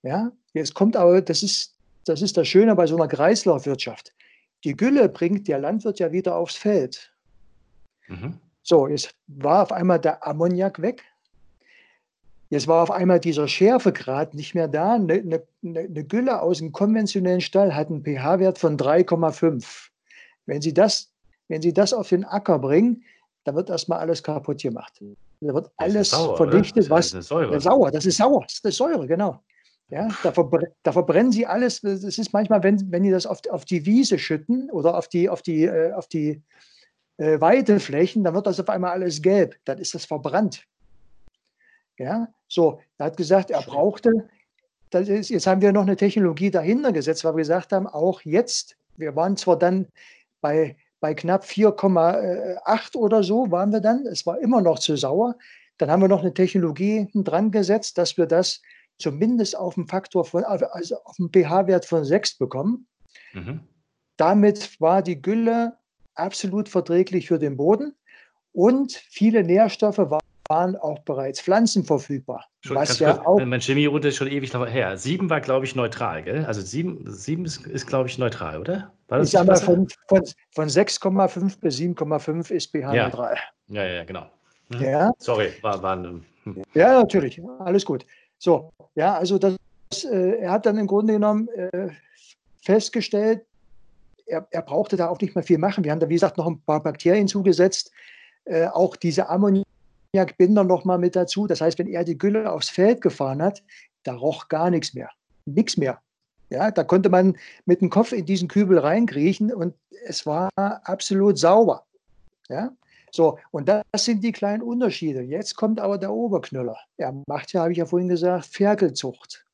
Ja, es kommt aber, das ist das ist das Schöne bei so einer Kreislaufwirtschaft. Die Gülle bringt der Landwirt ja wieder aufs Feld. Mhm. So, jetzt war auf einmal der Ammoniak weg. Jetzt war auf einmal dieser Schärfegrad nicht mehr da. Eine, eine, eine Gülle aus dem konventionellen Stall hat einen pH-Wert von 3,5. Wenn Sie, das, wenn Sie das auf den Acker bringen, dann wird erstmal alles kaputt gemacht. Da wird alles sauer, vernichtet, was. Das ist Säure. Sauer, das ist sauer, das ist Säure, genau. Ja, da, verbr da, verbrennen sie alles. Das ist manchmal, wenn, wenn die das auf, auf die Wiese schütten oder auf die, auf die, äh, auf die äh, Weideflächen, dann wird das auf einmal alles gelb. Dann ist das verbrannt. Ja, so, er hat gesagt, er brauchte, das ist, jetzt haben wir noch eine Technologie dahinter gesetzt, weil wir gesagt haben, auch jetzt, wir waren zwar dann bei, bei knapp 4,8 oder so waren wir dann. Es war immer noch zu sauer. Dann haben wir noch eine Technologie dran gesetzt, dass wir das zumindest auf einen Faktor von, also auf einen pH-Wert von 6 bekommen. Mhm. Damit war die Gülle absolut verträglich für den Boden und viele Nährstoffe waren auch bereits pflanzenverfügbar.
Schon, was ja kurz, auch, mein Chemieunterricht ist schon ewig her. Sieben war, glaube ich, neutral, gell? Also sieben, sieben ist, ist glaube ich, neutral, oder?
Ich sage mal, von, von, von 6,5 bis 7,5 ist pH
ja.
neutral.
Ja, ja, genau.
Hm. Ja.
Sorry, war, war
hm. Ja, natürlich, alles gut. So, ja, also das, äh, er hat dann im Grunde genommen äh, festgestellt, er, er, brauchte da auch nicht mehr viel machen. Wir haben da, wie gesagt, noch ein paar Bakterien zugesetzt. Äh, auch diese Ammoniakbinder noch mal mit dazu. Das heißt, wenn er die Gülle aufs Feld gefahren hat, da roch gar nichts mehr. Nichts mehr. Ja, da konnte man mit dem Kopf in diesen Kübel reinkriechen und es war absolut sauber. Ja, so, und das sind die kleinen Unterschiede. Jetzt kommt aber der Oberknüller. Er macht ja, habe ich ja vorhin gesagt, Ferkelzucht.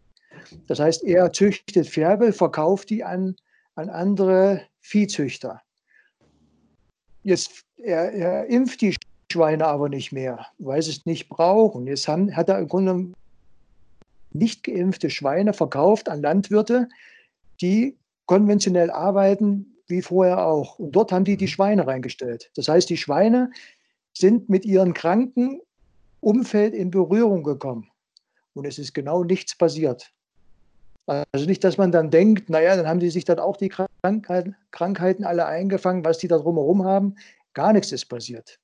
Das heißt, er züchtet Ferkel, verkauft die an an andere Viehzüchter. Jetzt, er, er impft die Schweine aber nicht mehr, weil sie es nicht brauchen. Jetzt haben, hat er im Grunde nicht geimpfte Schweine verkauft an Landwirte, die konventionell arbeiten, wie vorher auch. Und dort haben die die Schweine reingestellt. Das heißt, die Schweine sind mit ihrem kranken Umfeld in Berührung gekommen. Und es ist genau nichts passiert. Also nicht, dass man dann denkt, naja, dann haben die sich dann auch die Krankheiten, Krankheiten alle eingefangen, was die da drumherum haben. Gar nichts ist passiert.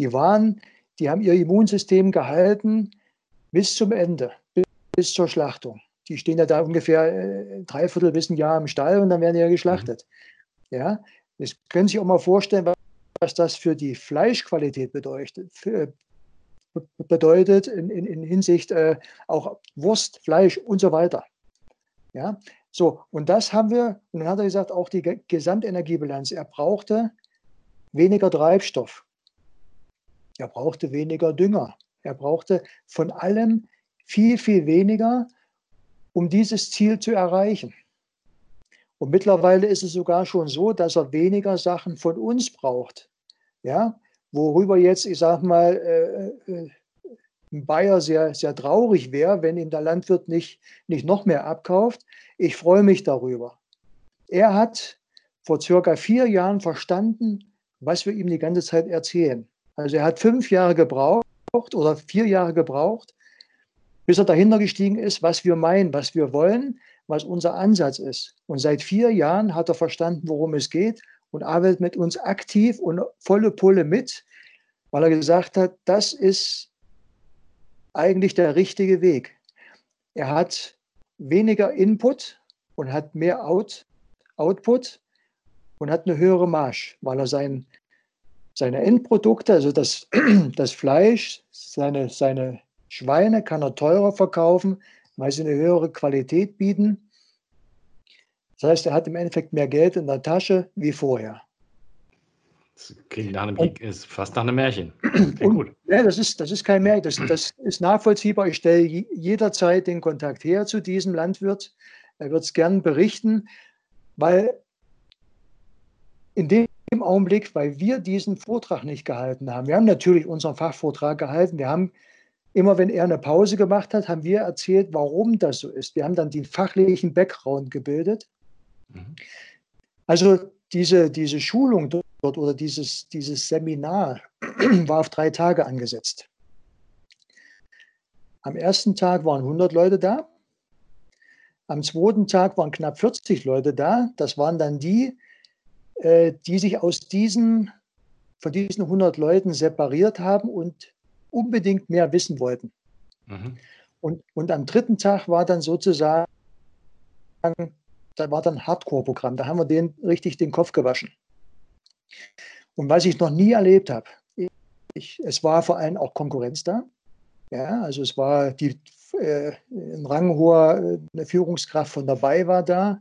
Die waren, die haben ihr Immunsystem gehalten bis zum Ende, bis zur Schlachtung. Die stehen ja da ungefähr äh, dreiviertel bis ein Jahr im Stall und dann werden die ja geschlachtet. Mhm. Ja, das können Sie sich auch mal vorstellen, was das für die Fleischqualität bedeutet. Für, bedeutet in, in, in Hinsicht äh, auch Wurst, Fleisch und so weiter. Ja, so, und das haben wir, und dann hat er gesagt, auch die Gesamtenergiebilanz. Er brauchte weniger Treibstoff. Er brauchte weniger Dünger. Er brauchte von allem viel, viel weniger, um dieses Ziel zu erreichen. Und mittlerweile ist es sogar schon so, dass er weniger Sachen von uns braucht. Ja, worüber jetzt, ich sag mal, äh, äh ein Bayer sehr, sehr traurig wäre, wenn ihm der Landwirt nicht, nicht noch mehr abkauft. Ich freue mich darüber. Er hat vor circa vier Jahren verstanden, was wir ihm die ganze Zeit erzählen. Also er hat fünf Jahre gebraucht oder vier Jahre gebraucht, bis er dahinter gestiegen ist, was wir meinen, was wir wollen, was unser Ansatz ist. Und seit vier Jahren hat er verstanden, worum es geht und arbeitet mit uns aktiv und volle Pulle mit, weil er gesagt hat, das ist eigentlich der richtige Weg. Er hat weniger Input und hat mehr Out, Output und hat eine höhere Marge, weil er sein, seine Endprodukte, also das, das Fleisch, seine, seine Schweine kann er teurer verkaufen, weil sie eine höhere Qualität bieten. Das heißt, er hat im Endeffekt mehr Geld in der Tasche wie vorher.
Das klingt nach einem, ist fast nach einem Märchen.
gut. Ja, das ist, das ist kein Märchen. Das, das ist nachvollziehbar. Ich stelle jederzeit den Kontakt her zu diesem Landwirt. Er wird es gern berichten, weil in dem Augenblick, weil wir diesen Vortrag nicht gehalten haben, wir haben natürlich unseren Fachvortrag gehalten, wir haben immer, wenn er eine Pause gemacht hat, haben wir erzählt, warum das so ist. Wir haben dann den fachlichen Background gebildet. Mhm. Also diese, diese Schulung dort oder dieses, dieses Seminar war auf drei Tage angesetzt. Am ersten Tag waren 100 Leute da. Am zweiten Tag waren knapp 40 Leute da. Das waren dann die, äh, die sich aus diesen, von diesen 100 Leuten separiert haben und unbedingt mehr wissen wollten. Mhm. Und, und am dritten Tag war dann sozusagen da war dann Hardcore-Programm. Da haben wir den richtig den Kopf gewaschen. Und was ich noch nie erlebt habe, ich, es war vor allem auch Konkurrenz da. Ja, also es war die äh, ein ranghoher äh, eine Führungskraft von dabei war da.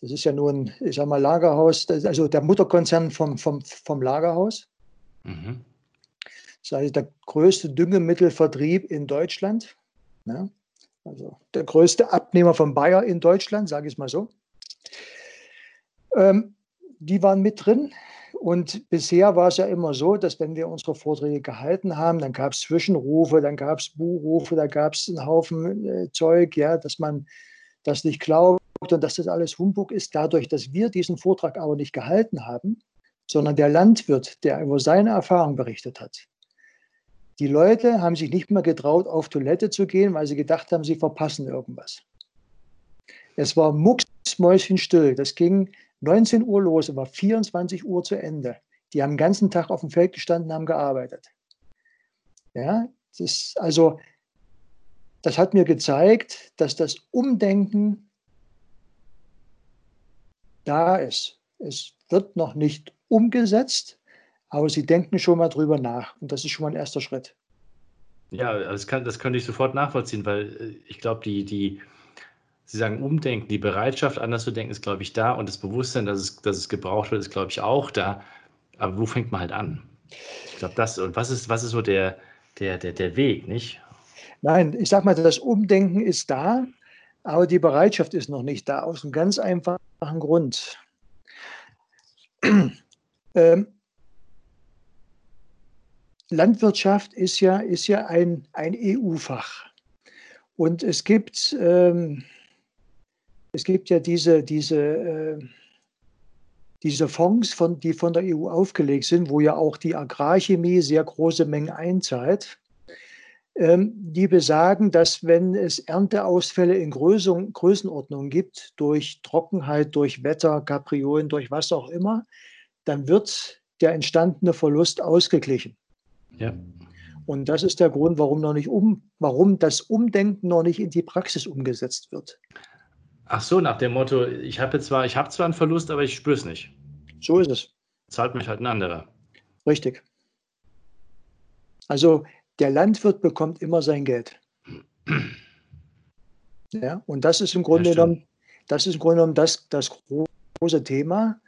Das ist ja nur ein, ich sag mal, Lagerhaus, also der Mutterkonzern vom, vom, vom Lagerhaus. Mhm. Das ist also der größte Düngemittelvertrieb in Deutschland. Ja, also der größte Abnehmer von Bayer in Deutschland, sage ich es mal so. Ähm, die waren mit drin. Und bisher war es ja immer so, dass wenn wir unsere Vorträge gehalten haben, dann gab es Zwischenrufe, dann gab es Buhrufe, da gab es einen Haufen äh, Zeug, ja, dass man das nicht glaubt und dass das alles Humbug ist. Dadurch, dass wir diesen Vortrag aber nicht gehalten haben, sondern der Landwirt, der über seine Erfahrung berichtet hat. Die Leute haben sich nicht mehr getraut, auf Toilette zu gehen, weil sie gedacht haben, sie verpassen irgendwas. Es war mucksmäuschenstill. Das ging 19 Uhr los, aber 24 Uhr zu Ende. Die haben den ganzen Tag auf dem Feld gestanden, haben gearbeitet. Ja, das also, das hat mir gezeigt, dass das Umdenken da ist. Es wird noch nicht umgesetzt, aber sie denken schon mal drüber nach. Und das ist schon mal ein erster Schritt.
Ja, das, kann, das könnte ich sofort nachvollziehen, weil äh, ich glaube, die, die, Sie sagen Umdenken, die Bereitschaft, anders zu denken, ist, glaube ich, da und das Bewusstsein, dass es, dass es gebraucht wird, ist, glaube ich, auch da. Aber wo fängt man halt an? Ich glaube, das und was ist, was ist so der, der, der, der Weg, nicht?
Nein, ich sage mal, das Umdenken ist da, aber die Bereitschaft ist noch nicht da, aus einem ganz einfachen Grund. ähm, Landwirtschaft ist ja, ist ja ein, ein EU-Fach. Und es gibt ähm, es gibt ja diese, diese, äh, diese Fonds, von, die von der EU aufgelegt sind, wo ja auch die Agrarchemie sehr große Mengen einzahlt. Ähm, die besagen, dass wenn es Ernteausfälle in Größen, Größenordnung gibt, durch Trockenheit, durch Wetter, Kapriolen, durch was auch immer, dann wird der entstandene Verlust ausgeglichen. Ja. Und das ist der Grund, warum noch nicht um, warum das Umdenken noch nicht in die Praxis umgesetzt wird.
Ach so, nach dem Motto, ich habe zwar, ich habe zwar einen Verlust, aber ich spüre es nicht.
So ist es.
Zahlt mich halt ein anderer.
Richtig. Also der Landwirt bekommt immer sein Geld. Ja, und das ist im Grunde genommen, das ist im Grunde genommen das, das große Thema,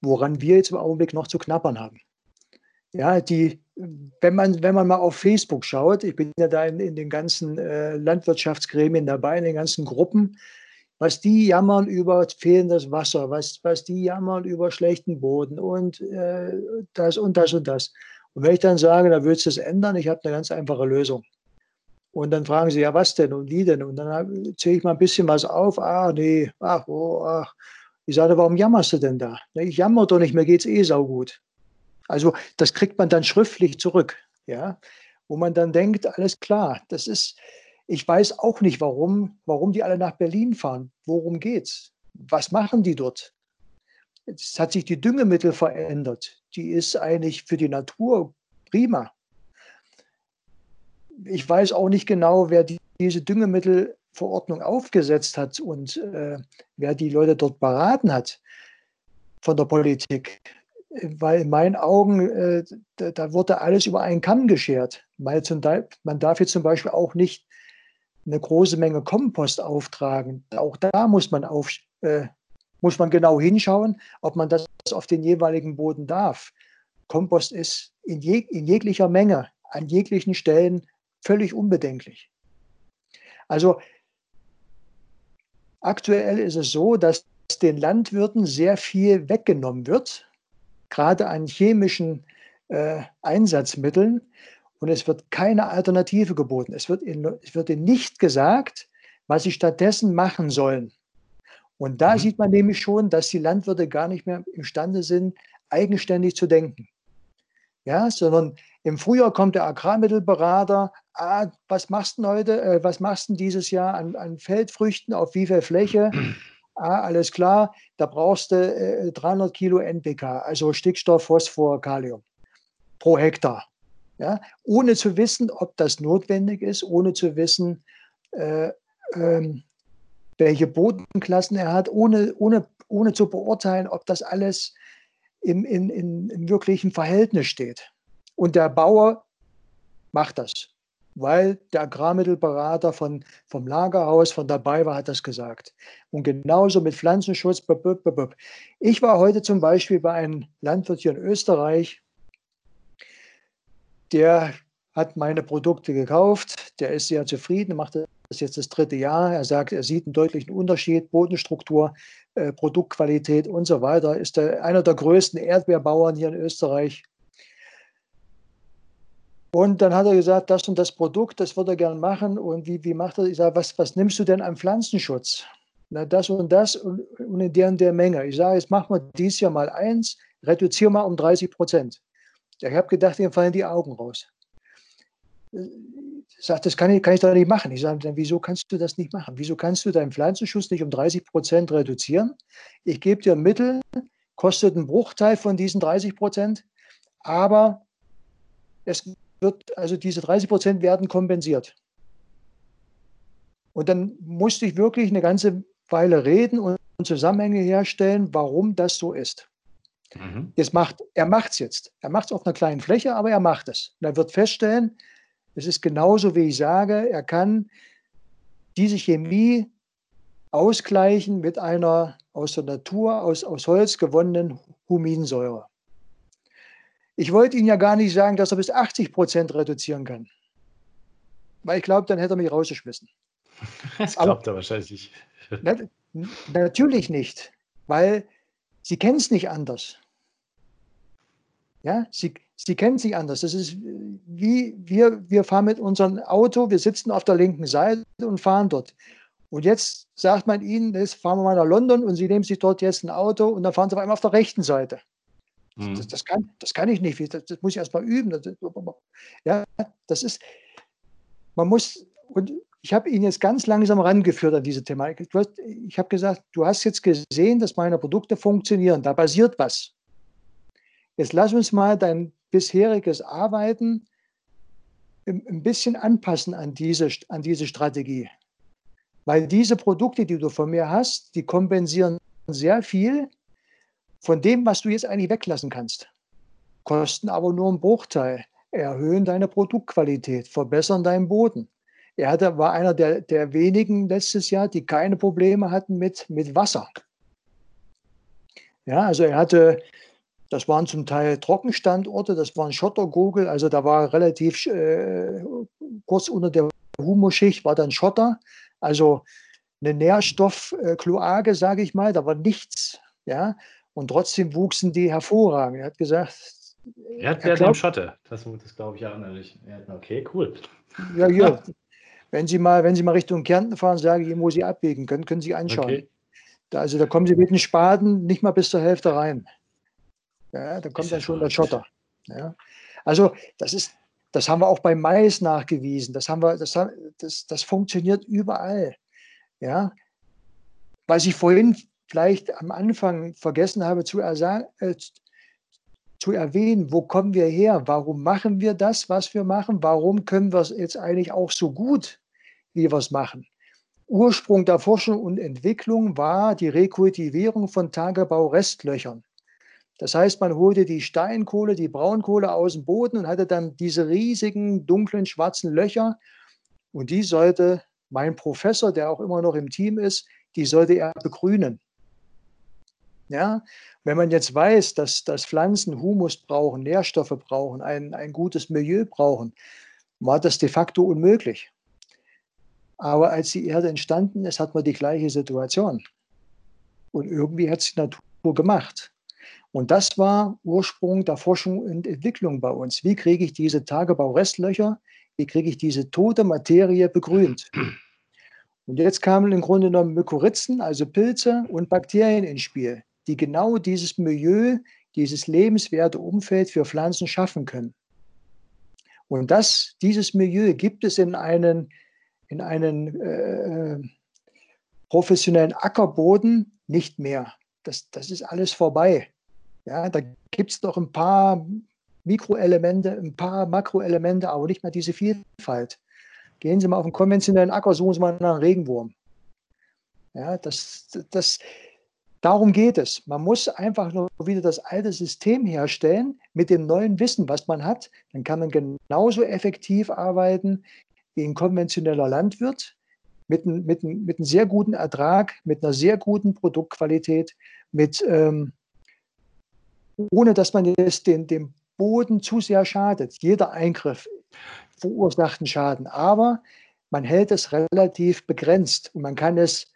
woran wir jetzt im Augenblick noch zu knappern haben. Ja, die, wenn man, wenn man mal auf Facebook schaut, ich bin ja da in, in den ganzen äh, Landwirtschaftsgremien dabei, in den ganzen Gruppen, was die jammern über fehlendes Wasser, was, was die jammern über schlechten Boden und äh, das und das und das. Und wenn ich dann sage, da willst du es ändern, ich habe eine ganz einfache Lösung. Und dann fragen sie, ja, was denn und wie denn? Und dann zähle ich mal ein bisschen was auf. Ah, nee, ach, oh, ach. Ich sage, warum jammerst du denn da? Ich jammer doch nicht, mir geht es eh saugut. Also das kriegt man dann schriftlich zurück, ja, wo man dann denkt, alles klar, das ist, ich weiß auch nicht, warum, warum die alle nach Berlin fahren. Worum geht's? Was machen die dort? Es hat sich die Düngemittel verändert. Die ist eigentlich für die Natur prima. Ich weiß auch nicht genau, wer die, diese Düngemittelverordnung aufgesetzt hat und äh, wer die Leute dort beraten hat von der Politik. Weil in meinen Augen, äh, da, da, wurde alles über einen Kamm geschert. Weil zum, man darf jetzt zum Beispiel auch nicht eine große Menge Kompost auftragen. Auch da muss man, auf, äh, muss man genau hinschauen, ob man das auf den jeweiligen Boden darf. Kompost ist in, je, in jeglicher Menge, an jeglichen Stellen völlig unbedenklich. Also aktuell ist es so, dass den Landwirten sehr viel weggenommen wird, gerade an chemischen äh, Einsatzmitteln. Und es wird keine Alternative geboten. Es wird, ihnen, es wird ihnen nicht gesagt, was sie stattdessen machen sollen. Und da mhm. sieht man nämlich schon, dass die Landwirte gar nicht mehr imstande sind, eigenständig zu denken. Ja, sondern im Frühjahr kommt der Agrarmittelberater, ah, was machst du heute, äh, was machst du dieses Jahr an, an, Feldfrüchten, auf wie viel Fläche? Ah, alles klar, da brauchst du äh, 300 Kilo NPK, also Stickstoff, Phosphor, Kalium pro Hektar ja, ohne zu wissen, ob das notwendig ist, ohne zu wissen, äh, ähm, welche Bodenklassen er hat, ohne, ohne, ohne zu beurteilen, ob das alles im, in, in, im wirklichen Verhältnis steht. Und der Bauer macht das, weil der Agrarmittelberater von, vom Lagerhaus von dabei war, hat das gesagt. Und genauso mit Pflanzenschutz. Ich war heute zum Beispiel bei einem Landwirt hier in Österreich, der hat meine Produkte gekauft, der ist sehr zufrieden, macht das jetzt das dritte Jahr. Er sagt, er sieht einen deutlichen Unterschied, Bodenstruktur, äh, Produktqualität und so weiter. Ist der, einer der größten Erdbeerbauern hier in Österreich. Und dann hat er gesagt, das und das Produkt, das würde er gerne machen. Und wie, wie macht er? Ich sage, was, was nimmst du denn am Pflanzenschutz? Na, das und das und, und in der und der Menge. Ich sage, jetzt machen wir dies Jahr mal eins, reduziere mal um 30 Prozent. Ich habe gedacht, ihm fallen die Augen raus. Sagt, das kann ich, kann ich doch nicht machen. Ich sage, dann wieso kannst du das nicht machen? Wieso kannst du deinen Pflanzenschutz nicht um 30 Prozent reduzieren? Ich gebe dir Mittel, kostet einen Bruchteil von diesen 30 Prozent, aber es wird, also diese 30 Prozent werden kompensiert. Und dann musste ich wirklich eine ganze Weile reden und Zusammenhänge herstellen, warum das so ist. Mhm. Jetzt macht, er macht es jetzt. Er macht es auf einer kleinen Fläche, aber er macht es. Und er wird feststellen, es ist genauso, wie ich sage, er kann diese Chemie ausgleichen mit einer aus der Natur, aus, aus Holz gewonnenen Huminsäure. Ich wollte Ihnen ja gar nicht sagen, dass er bis 80 Prozent reduzieren kann. Weil ich glaube, dann hätte er mich rausgeschmissen.
Das glaubt er wahrscheinlich nicht.
Na, natürlich nicht, weil Sie kennen es nicht anders. Ja, Sie, Sie kennen es nicht anders. Das ist wie wir, wir fahren mit unserem Auto, wir sitzen auf der linken Seite und fahren dort. Und jetzt sagt man Ihnen, jetzt fahren wir mal nach London und Sie nehmen sich dort jetzt ein Auto und dann fahren Sie auf einmal auf der rechten Seite. Mhm. Das, das, kann, das kann ich nicht. Das, das muss ich erst mal üben. Das, ja, das ist, man muss, und ich habe ihn jetzt ganz langsam rangeführt an diese Thematik. Hast, ich habe gesagt, du hast jetzt gesehen, dass meine Produkte funktionieren. Da basiert was. Jetzt lass uns mal dein bisheriges Arbeiten ein bisschen anpassen an diese, an diese Strategie. Weil diese Produkte, die du von mir hast, die kompensieren sehr viel von dem, was du jetzt eigentlich weglassen kannst. Kosten aber nur einen Bruchteil, erhöhen deine Produktqualität, verbessern deinen Boden. Er hatte, war einer der, der wenigen letztes Jahr, die keine Probleme hatten mit, mit Wasser. Ja, also er hatte, das waren zum Teil Trockenstandorte, das waren Schottergurgel, also da war relativ äh, kurz unter der Humusschicht war dann Schotter, also eine Nährstoffkloake, sage ich mal, da war nichts. Ja, und trotzdem wuchsen die hervorragend. Er hat gesagt,
Erdbeeren im Schotter, das, das glaube ich auch natürlich. Okay, cool.
Ja, ja. Wenn Sie mal, wenn Sie mal Richtung Kärnten fahren, sage ich Ihnen, wo Sie abbiegen können, können Sie anschauen. Okay. Da, also da kommen Sie mit den Spaten nicht mal bis zur Hälfte rein. Ja, da kommt dann schon der Schotter. Ja. Also das ist, das haben wir auch beim Mais nachgewiesen. Das haben wir, das, das, das funktioniert überall. Ja. Was ich vorhin vielleicht am Anfang vergessen habe zu, äh, zu erwähnen, wo kommen wir her? Warum machen wir das, was wir machen? Warum können wir es jetzt eigentlich auch so gut? wie wir es machen. Ursprung der Forschung und Entwicklung war die Rekultivierung von Tagebaurestlöchern. Das heißt, man holte die Steinkohle, die Braunkohle aus dem Boden und hatte dann diese riesigen, dunklen, schwarzen Löcher. Und die sollte mein Professor, der auch immer noch im Team ist, die sollte er begrünen. Ja, wenn man jetzt weiß, dass, dass Pflanzen Humus brauchen, Nährstoffe brauchen, ein, ein gutes Milieu brauchen, war das de facto unmöglich. Aber als die Erde entstanden ist, hat man die gleiche Situation. Und irgendwie hat es die Natur gemacht. Und das war Ursprung der Forschung und Entwicklung bei uns. Wie kriege ich diese Tagebaurestlöcher, wie kriege ich diese tote Materie begrünt? Und jetzt kamen im Grunde genommen Mykorrhizen, also Pilze und Bakterien ins Spiel, die genau dieses Milieu, dieses lebenswerte Umfeld für Pflanzen schaffen können. Und das, dieses Milieu gibt es in einen in einen äh, professionellen Ackerboden nicht mehr. Das, das ist alles vorbei. Ja, da gibt es doch ein paar Mikroelemente, ein paar Makroelemente, aber nicht mehr diese Vielfalt. Gehen Sie mal auf einen konventionellen Acker, suchen Sie mal nach einem Regenwurm. Ja, das, das, darum geht es. Man muss einfach nur wieder das alte System herstellen mit dem neuen Wissen, was man hat. Dann kann man genauso effektiv arbeiten wie ein konventioneller Landwirt mit, mit, mit einem sehr guten Ertrag, mit einer sehr guten Produktqualität, mit, ähm, ohne dass man jetzt den, dem Boden zu sehr schadet. Jeder Eingriff verursachten Schaden. Aber man hält es relativ begrenzt und man kann es,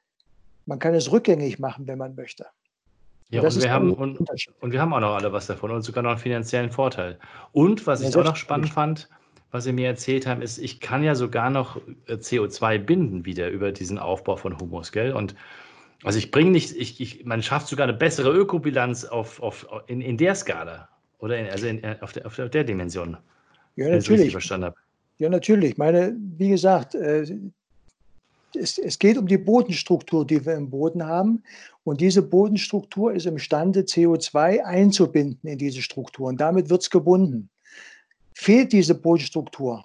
man kann es rückgängig machen, wenn man möchte.
Ja, und, und wir, haben, und, und, wir haben auch noch alle was davon und sogar noch einen finanziellen Vorteil. Und was ja, ich auch noch spannend fand, was Sie mir erzählt haben, ist, ich kann ja sogar noch äh, CO2 binden wieder über diesen Aufbau von Humus, gell? Und also ich bringe nicht, ich, ich, man schafft sogar eine bessere Ökobilanz auf, auf, in, in der Skala oder in, also in, auf, der, auf der Dimension.
Ja, natürlich. verstanden habe. Ja, natürlich. Ich meine, wie gesagt, äh, es, es geht um die Bodenstruktur, die wir im Boden haben. Und diese Bodenstruktur ist imstande, CO2 einzubinden in diese Struktur. Und damit wird es gebunden. Fehlt diese Bodenstruktur,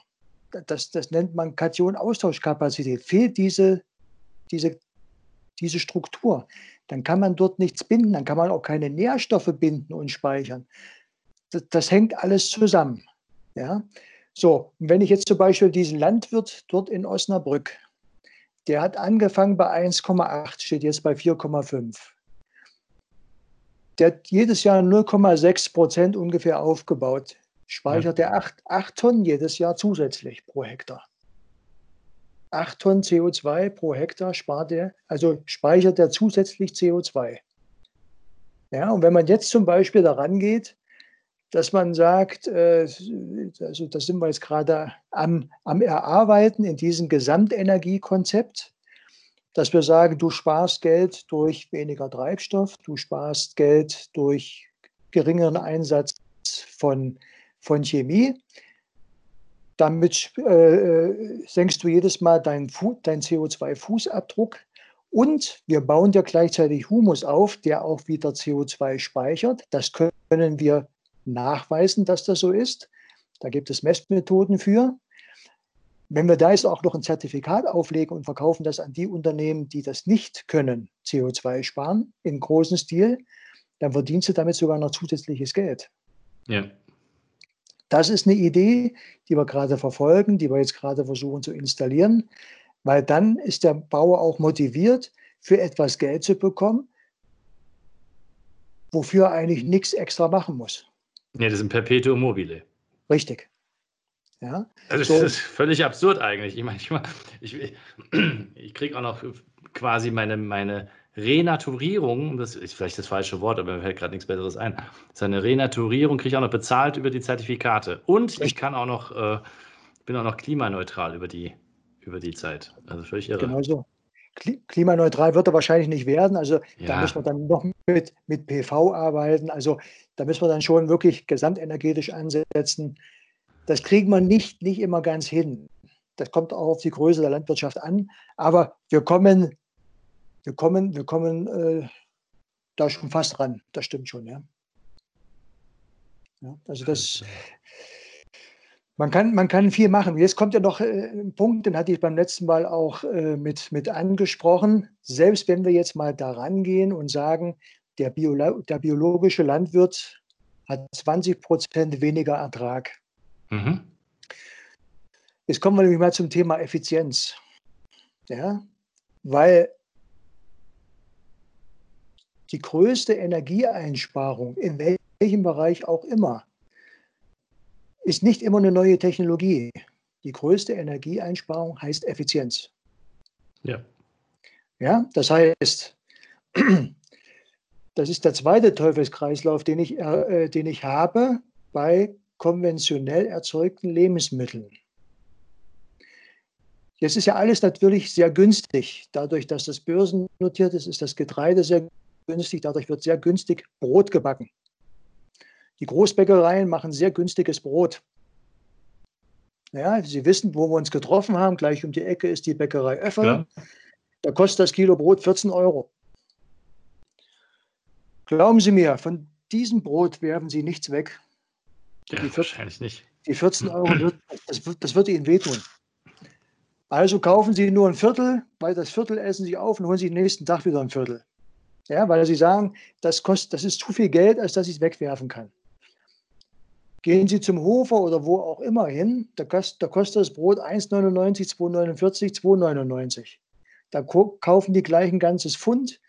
das, das nennt man Kation-Austauschkapazität, fehlt diese, diese, diese Struktur, dann kann man dort nichts binden, dann kann man auch keine Nährstoffe binden und speichern. Das, das hängt alles zusammen. Ja? So, wenn ich jetzt zum Beispiel diesen Landwirt dort in Osnabrück, der hat angefangen bei 1,8, steht jetzt bei 4,5. Der hat jedes Jahr 0,6 Prozent ungefähr aufgebaut speichert ja. er 8, 8 Tonnen jedes Jahr zusätzlich pro Hektar. 8 Tonnen CO2 pro Hektar spart er, also speichert er zusätzlich CO2. Ja, und wenn man jetzt zum Beispiel daran geht, dass man sagt, äh, also da sind wir jetzt gerade am, am Erarbeiten in diesem Gesamtenergiekonzept, dass wir sagen, du sparst Geld durch weniger Treibstoff, du sparst Geld durch geringeren Einsatz von von Chemie. Damit äh, senkst du jedes Mal deinen dein CO2-Fußabdruck und wir bauen dir gleichzeitig Humus auf, der auch wieder CO2 speichert. Das können wir nachweisen, dass das so ist. Da gibt es Messmethoden für. Wenn wir da jetzt auch noch ein Zertifikat auflegen und verkaufen das an die Unternehmen, die das nicht können, CO2 sparen, im großen Stil, dann verdienst du damit sogar noch zusätzliches Geld. Ja. Das ist eine Idee, die wir gerade verfolgen, die wir jetzt gerade versuchen zu installieren, weil dann ist der Bauer auch motiviert, für etwas Geld zu bekommen, wofür er eigentlich nichts extra machen muss.
Ja, das ist ein Perpetuum mobile.
Richtig. Ja.
Also das so. ist völlig absurd eigentlich. Ich meine, ich, ich, ich kriege auch noch quasi meine, meine Renaturierung, das ist vielleicht das falsche Wort, aber mir fällt gerade nichts Besseres ein. Seine Renaturierung kriege ich auch noch bezahlt über die Zertifikate. Und ich kann auch noch, äh, bin auch noch klimaneutral über die, über die Zeit. Also völlig irre.
Genau so. Klimaneutral wird er wahrscheinlich nicht werden. Also ja. da müssen wir dann noch mit, mit PV arbeiten. Also da müssen wir dann schon wirklich gesamtenergetisch ansetzen. Das kriegen wir nicht, nicht immer ganz hin. Das kommt auch auf die Größe der Landwirtschaft an. Aber wir kommen wir kommen, wir kommen äh, da schon fast ran. Das stimmt schon, ja. ja also das, man kann, man kann viel machen. Jetzt kommt ja noch äh, ein Punkt, den hatte ich beim letzten Mal auch äh, mit, mit angesprochen. Selbst wenn wir jetzt mal daran gehen und sagen, der, Bio, der biologische Landwirt hat 20 Prozent weniger Ertrag. Mhm. Jetzt kommen wir nämlich mal zum Thema Effizienz. Ja, weil die größte Energieeinsparung, in welchem Bereich auch immer, ist nicht immer eine neue Technologie. Die größte Energieeinsparung heißt Effizienz. Ja. Ja, das heißt, das ist der zweite Teufelskreislauf, den ich, äh, den ich habe bei konventionell erzeugten Lebensmitteln. Jetzt ist ja alles natürlich sehr günstig. Dadurch, dass das börsennotiert ist, ist das Getreide sehr günstig. Dadurch wird sehr günstig Brot gebacken. Die Großbäckereien machen sehr günstiges Brot. Ja, Sie wissen, wo wir uns getroffen haben. Gleich um die Ecke ist die Bäckerei Öffel. Ja. Da kostet das Kilo Brot 14 Euro. Glauben Sie mir, von diesem Brot werfen Sie nichts weg.
Ja, die 14, wahrscheinlich nicht.
Die 14 Euro, wird, das, das wird Ihnen wehtun. Also kaufen Sie nur ein Viertel, weil das Viertel essen Sie auf und holen Sie den nächsten Tag wieder ein Viertel. Ja, weil sie sagen, das, kostet, das ist zu viel Geld, als dass ich es wegwerfen kann. Gehen Sie zum Hofer oder wo auch immer hin, da, kost, da kostet das Brot 1,99, 2,49, 2,99. Da kaufen die gleich ein ganzes Pfund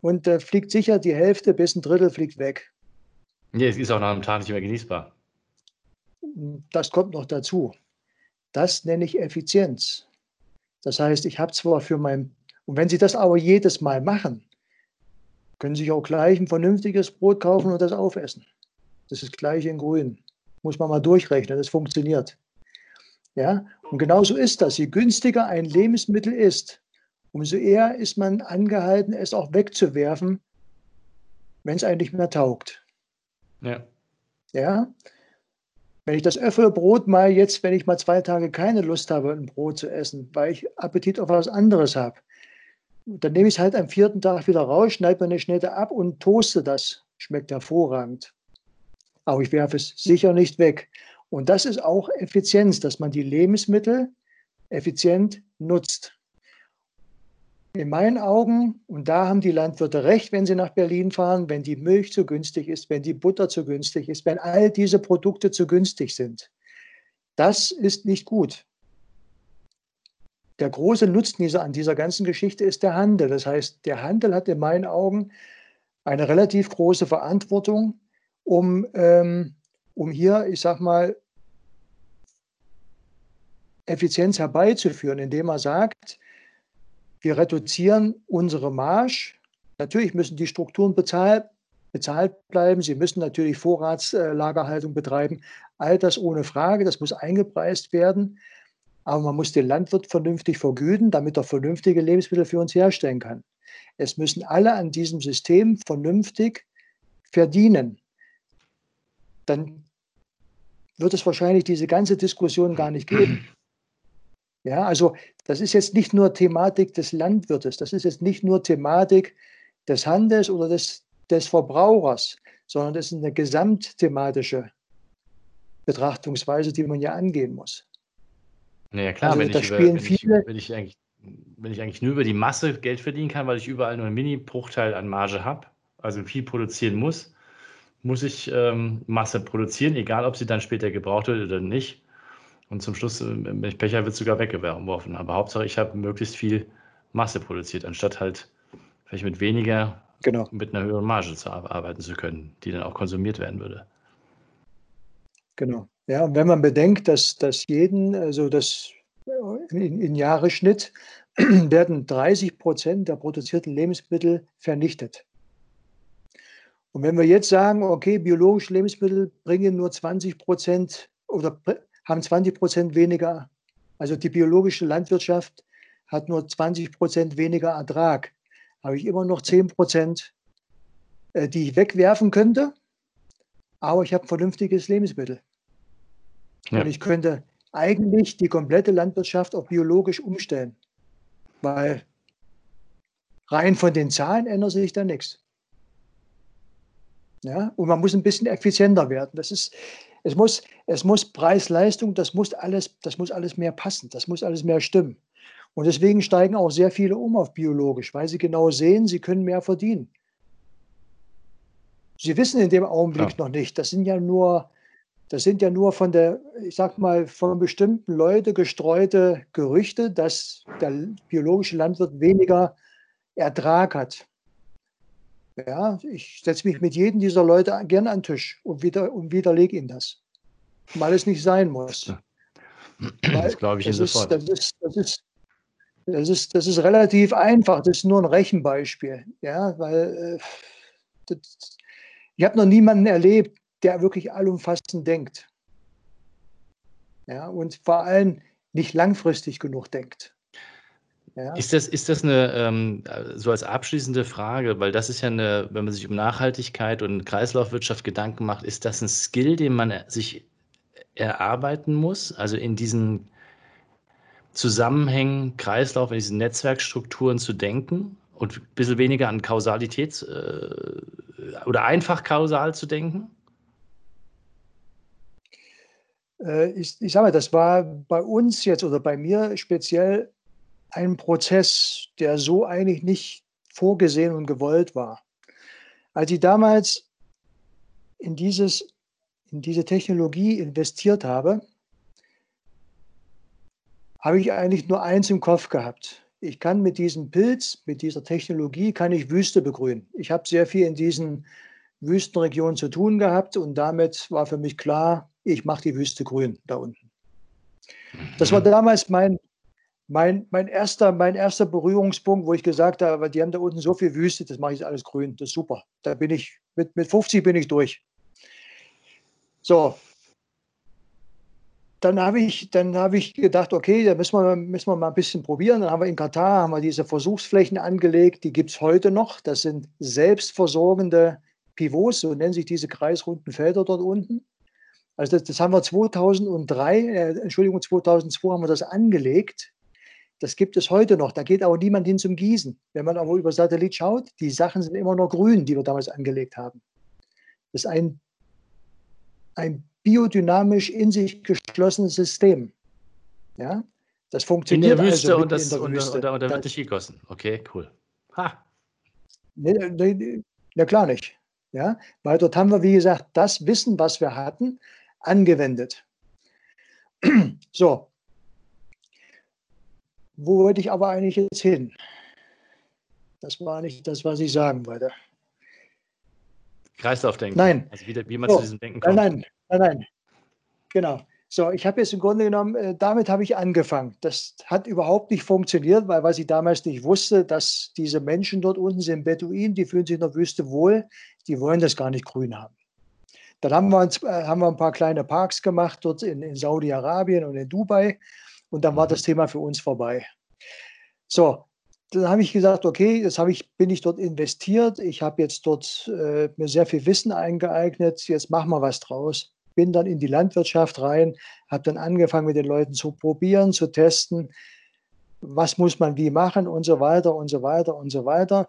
und da fliegt sicher die Hälfte bis ein Drittel fliegt weg.
Nee, es ist auch nach einem Tag nicht mehr genießbar.
Das kommt noch dazu. Das nenne ich Effizienz. Das heißt, ich habe zwar für mein, und wenn Sie das aber jedes Mal machen, können Sie sich auch gleich ein vernünftiges Brot kaufen und das aufessen. Das ist gleich in grün. Muss man mal durchrechnen, das funktioniert. Ja, und genauso ist das. Je günstiger ein Lebensmittel ist, umso eher ist man angehalten, es auch wegzuwerfen, wenn es eigentlich mehr taugt.
Ja.
Ja. Wenn ich das Öffelbrot mal jetzt, wenn ich mal zwei Tage keine Lust habe, ein Brot zu essen, weil ich Appetit auf was anderes habe, dann nehme ich es halt am vierten Tag wieder raus, schneide mir eine Schnitte ab und toaste das. Schmeckt hervorragend. Aber ich werfe es sicher nicht weg. Und das ist auch Effizienz, dass man die Lebensmittel effizient nutzt. In meinen Augen, und da haben die Landwirte recht, wenn sie nach Berlin fahren, wenn die Milch zu günstig ist, wenn die Butter zu günstig ist, wenn all diese Produkte zu günstig sind. Das ist nicht gut. Der große Nutzen an dieser ganzen Geschichte ist der Handel. Das heißt, der Handel hat in meinen Augen eine relativ große Verantwortung, um, ähm, um hier, ich sag mal, Effizienz herbeizuführen, indem er sagt, wir reduzieren unsere Marge. Natürlich müssen die Strukturen bezahlt, bezahlt bleiben. Sie müssen natürlich Vorratslagerhaltung betreiben. All das ohne Frage, das muss eingepreist werden. Aber man muss den Landwirt vernünftig vergüten, damit er vernünftige Lebensmittel für uns herstellen kann. Es müssen alle an diesem System vernünftig verdienen. Dann wird es wahrscheinlich diese ganze Diskussion gar nicht geben. Ja, also das ist jetzt nicht nur Thematik des Landwirtes, das ist jetzt nicht nur Thematik des Handels oder des, des Verbrauchers, sondern das ist eine gesamtthematische Betrachtungsweise, die man ja angehen muss.
Naja, klar,
Also
wenn, ich über, wenn, ich, wenn, ich eigentlich, wenn ich eigentlich nur über die Masse Geld verdienen kann, weil ich überall nur einen Mini-Bruchteil an Marge habe, also viel produzieren muss, muss ich ähm, Masse produzieren, egal ob sie dann später gebraucht wird oder nicht. Und zum Schluss, äh, wenn ich Pech habe, wird es sogar weggeworfen. Aber Hauptsache, ich habe möglichst viel Masse produziert, anstatt halt vielleicht mit weniger,
genau,
mit einer höheren Marge zu ar- arbeiten zu können, die dann auch konsumiert werden würde.
genau. Ja, und wenn man bedenkt, dass, dass jeden, also das äh, in, in Jahresschnitt werden 30 Prozent der produzierten Lebensmittel vernichtet. Und wenn wir jetzt sagen, okay, biologische Lebensmittel bringen nur 20 Prozent oder haben 20 Prozent weniger, also die biologische Landwirtschaft hat nur 20 Prozent weniger Ertrag, habe ich immer noch 10 Prozent, äh, die ich wegwerfen könnte, aber ich habe ein vernünftiges Lebensmittel.
Ja.
Und ich könnte eigentlich die komplette Landwirtschaft auf biologisch umstellen, weil rein von den Zahlen ändert sich da nichts. Ja, und man muss ein bisschen effizienter werden. Das ist, es muss, es muss Preis-Leistung, das muss alles, das muss alles mehr passen, das muss alles mehr stimmen. Und deswegen steigen auch sehr viele um auf biologisch, weil sie genau sehen, sie können mehr verdienen. Sie wissen in dem Augenblick
Klar.
noch nicht. Das sind ja nur, das sind ja nur von der, ich sag mal, von bestimmten Leuten gestreute Gerüchte, dass der biologische Landwirt weniger Ertrag hat. Ja, ich setze mich mit jedem dieser Leute gerne an den Tisch und, wieder, und widerlege ihnen das. Weil es nicht sein muss.
Das glaube ich
das ist,
sofort.
das, ist, das, ist, das, ist, das ist relativ einfach. Das ist nur ein Rechenbeispiel. Ja, weil äh, das, ich habe noch niemanden erlebt, der wirklich allumfassend denkt. Ja, und vor allem nicht langfristig genug denkt. Ja,
Ist das, ist das eine, ähm, so als abschließende Frage, weil das ist ja eine, wenn man sich um Nachhaltigkeit und Kreislaufwirtschaft Gedanken macht, ist das ein Skill, den man sich erarbeiten muss? Also in diesen Zusammenhängen, Kreislauf, in diesen Netzwerkstrukturen zu denken und ein bisschen weniger an Kausalität äh, oder einfach kausal zu denken?
äh, ich, ich sage mal, das war bei uns jetzt oder bei mir speziell ein Prozess, der so eigentlich nicht vorgesehen und gewollt war. Als ich damals in, dieses, in diese Technologie investiert habe, habe ich eigentlich nur eins im Kopf gehabt. Ich kann mit diesem Pilz, mit dieser Technologie, kann ich Wüste begrünen. Ich habe sehr viel in diesen Wüstenregionen zu tun gehabt und damit war für mich klar, ich mache die Wüste grün da unten. Das war mhm. damals mein, mein, mein, erster, mein erster Berührungspunkt, wo ich gesagt habe, die haben da unten so viel Wüste, das mache ich alles grün, das ist super. Da bin ich, mit, mit 50 bin ich durch. So, dann habe ich, dann habe ich gedacht, okay, da müssen wir, müssen wir mal ein bisschen probieren. Dann haben wir in Katar haben wir diese Versuchsflächen angelegt, die gibt es heute noch. Das sind selbstversorgende Pivots, so nennen sich diese kreisrunden Felder dort unten. Also das, das haben wir 2003, äh, Entschuldigung, 2002 haben wir das angelegt. Das gibt es heute noch. Da geht auch niemand hin zum Gießen. Wenn man aber über Satellit schaut, die Sachen sind immer noch grün, die wir damals angelegt haben. Das ist ein, ein biodynamisch in sich geschlossenes System. Ja, das funktioniert.
In der Wüste also und, das, und, Wüste. und, und da wird nicht gegossen. Okay, cool. Ha.
Nee, nee, nee, klar nicht. Ja, weil dort haben wir, wie gesagt, das Wissen, was wir hatten, angewendet. So. Wo wollte ich aber eigentlich jetzt hin? Das war nicht das, was ich sagen wollte.
Kreislaufdenken.
Nein.
Also wie, wie man so, zu diesem Denken kommt.
Nein, nein, nein. Genau. So, ich habe jetzt im Grunde genommen, äh, damit habe ich angefangen. Das hat überhaupt nicht funktioniert, weil was ich damals nicht wusste, dass diese Menschen dort unten sind Beduinen, die fühlen sich in der Wüste wohl, die wollen das gar nicht grün haben. Dann haben wir, uns, äh, haben wir ein paar kleine Parks gemacht dort in, in Saudi-Arabien und in Dubai. Und dann war das Thema für uns vorbei. So, dann habe ich gesagt, okay, jetzt ich, bin ich dort investiert, ich habe jetzt dort äh, mir sehr viel Wissen eingeeignet, jetzt machen wir was draus. Bin dann in die Landwirtschaft rein, habe dann angefangen mit den Leuten zu probieren, zu testen, was muss man wie machen und so weiter und so weiter und so weiter.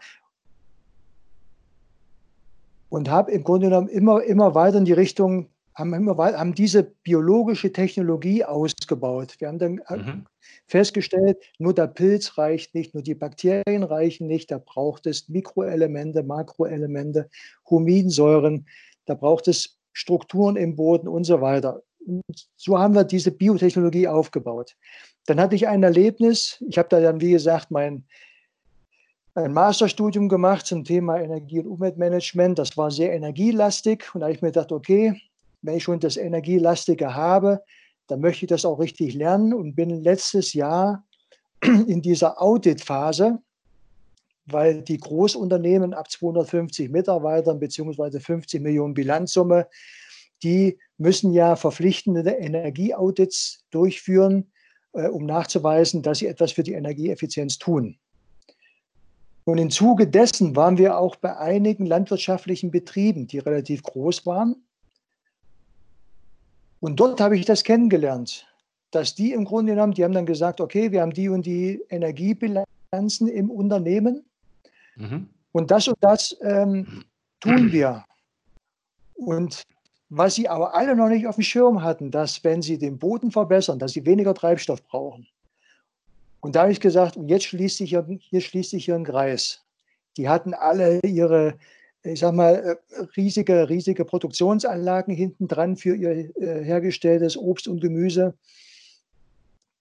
Und habe im Grunde genommen immer, immer weiter in die Richtung, haben, immer weiter, haben diese biologische Technologie ausgebaut. Wir haben dann äh, mhm. festgestellt, nur der Pilz reicht nicht, nur die Bakterien reichen nicht, da braucht es Mikroelemente, Makroelemente, Huminsäuren, da braucht es Strukturen im Boden und so weiter. Und so haben wir diese Biotechnologie aufgebaut. Dann hatte ich ein Erlebnis. Ich habe da dann, wie gesagt, mein ein Masterstudium gemacht zum Thema Energie- und Umweltmanagement. Das war sehr energielastig. Und da habe ich mir gedacht, okay, wenn ich schon das Energielastige habe, dann möchte ich das auch richtig lernen und bin letztes Jahr in dieser Auditphase weil die Großunternehmen ab 250 Mitarbeitern bzw. 50 Millionen Bilanzsumme, die müssen ja verpflichtende Energieaudits durchführen, äh, um nachzuweisen, dass sie etwas für die Energieeffizienz tun. Und im Zuge dessen waren wir auch bei einigen landwirtschaftlichen Betrieben, die relativ groß waren. Und dort habe ich das kennengelernt, dass die im Grunde genommen, die haben dann gesagt, okay, wir haben die und die Energiebilanzen im Unternehmen Mhm. Und das und das ähm, tun wir. Und was sie aber alle noch nicht auf dem Schirm hatten, dass wenn sie den Boden verbessern, dass sie weniger Treibstoff brauchen. Und da habe ich gesagt, jetzt schließt sich hier, hier schließt sich hier ein Kreis. Die hatten alle ihre, ich sag mal, äh, riesige, riesige Produktionsanlagen hinten dran für ihr äh, hergestelltes Obst und Gemüse.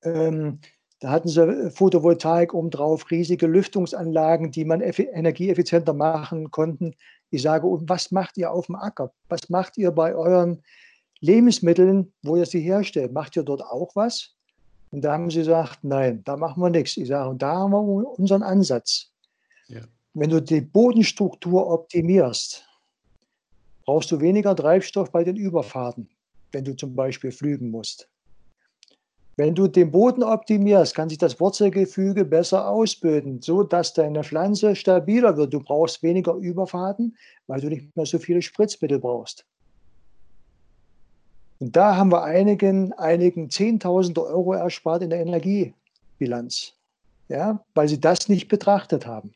Ähm, da hatten sie äh, Photovoltaik obendrauf, riesige Lüftungsanlagen, die man energieeffizienter machen konnten. Ich sage, und was macht ihr auf dem Acker? Was macht ihr bei euren Lebensmitteln, wo ihr sie herstellt? Macht ihr dort auch was? Und da haben sie gesagt, nein, da machen wir nichts. Ich sage, und da haben wir unseren Ansatz. Ja. Wenn du die Bodenstruktur optimierst, brauchst du weniger Treibstoff bei den Überfahrten, wenn du zum Beispiel flügen musst. Wenn du den Boden optimierst, kann sich das Wurzelgefüge besser ausbilden, so dass deine Pflanze stabiler wird. Du brauchst weniger Überfahrten, weil du nicht mehr so viele Spritzmittel brauchst. Und da haben wir einigen, einigen Zehntausende Euro erspart in der Energiebilanz, ja, weil sie das nicht betrachtet haben.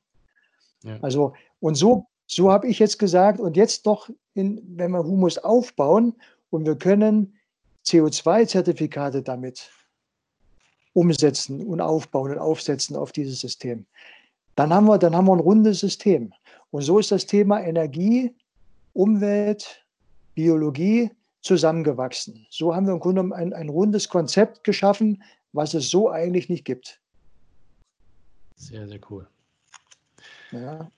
Ja. Also, und so, so habe ich jetzt gesagt, und jetzt doch, in, wenn wir Humus aufbauen und wir können CO2-Zertifikate damit umsetzen und aufbauen und aufsetzen auf dieses System. Dann haben wir, dann haben wir ein rundes System. Und so ist das Thema Energie, Umwelt, Biologie zusammengewachsen. So haben wir im Grunde ein, ein rundes Konzept geschaffen, was es so eigentlich nicht gibt.
Sehr, sehr cool. Ja.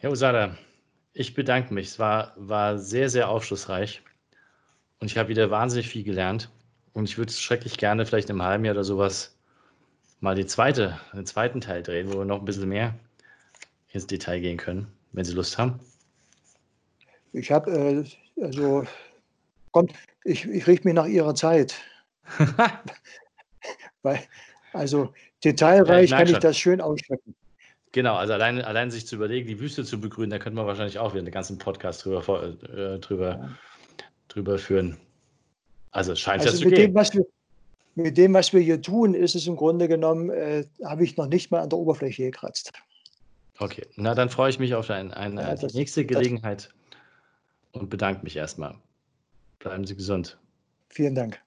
Herr Usada, ich bedanke mich. Es war, war sehr, sehr aufschlussreich und ich habe wieder wahnsinnig viel gelernt.
Und ich würde schrecklich gerne vielleicht im halben Jahr oder sowas mal die zweite, den zweiten Teil drehen, wo wir noch ein bisschen mehr ins Detail gehen können, wenn Sie Lust haben.
Ich habe, äh, also, kommt, ich, ich richte mich nach Ihrer Zeit. Weil, also, detailreich ja, ich kann ich das schön ausschmücken.
Genau, also allein, allein sich zu überlegen, die Wüste zu begrünen, da könnte man wahrscheinlich auch wieder einen ganzen Podcast drüber, äh, drüber, ja. drüber führen. Also es scheint also ja zu
mit
gehen.
Dem, was wir, mit dem, was wir hier tun, ist es im Grunde genommen, äh, habe ich noch nicht mal an der Oberfläche gekratzt.
Okay, na dann freue ich mich auf ein, eine, ja, das, nächste Gelegenheit das, und bedanke mich erstmal. Bleiben Sie gesund.
Vielen Dank.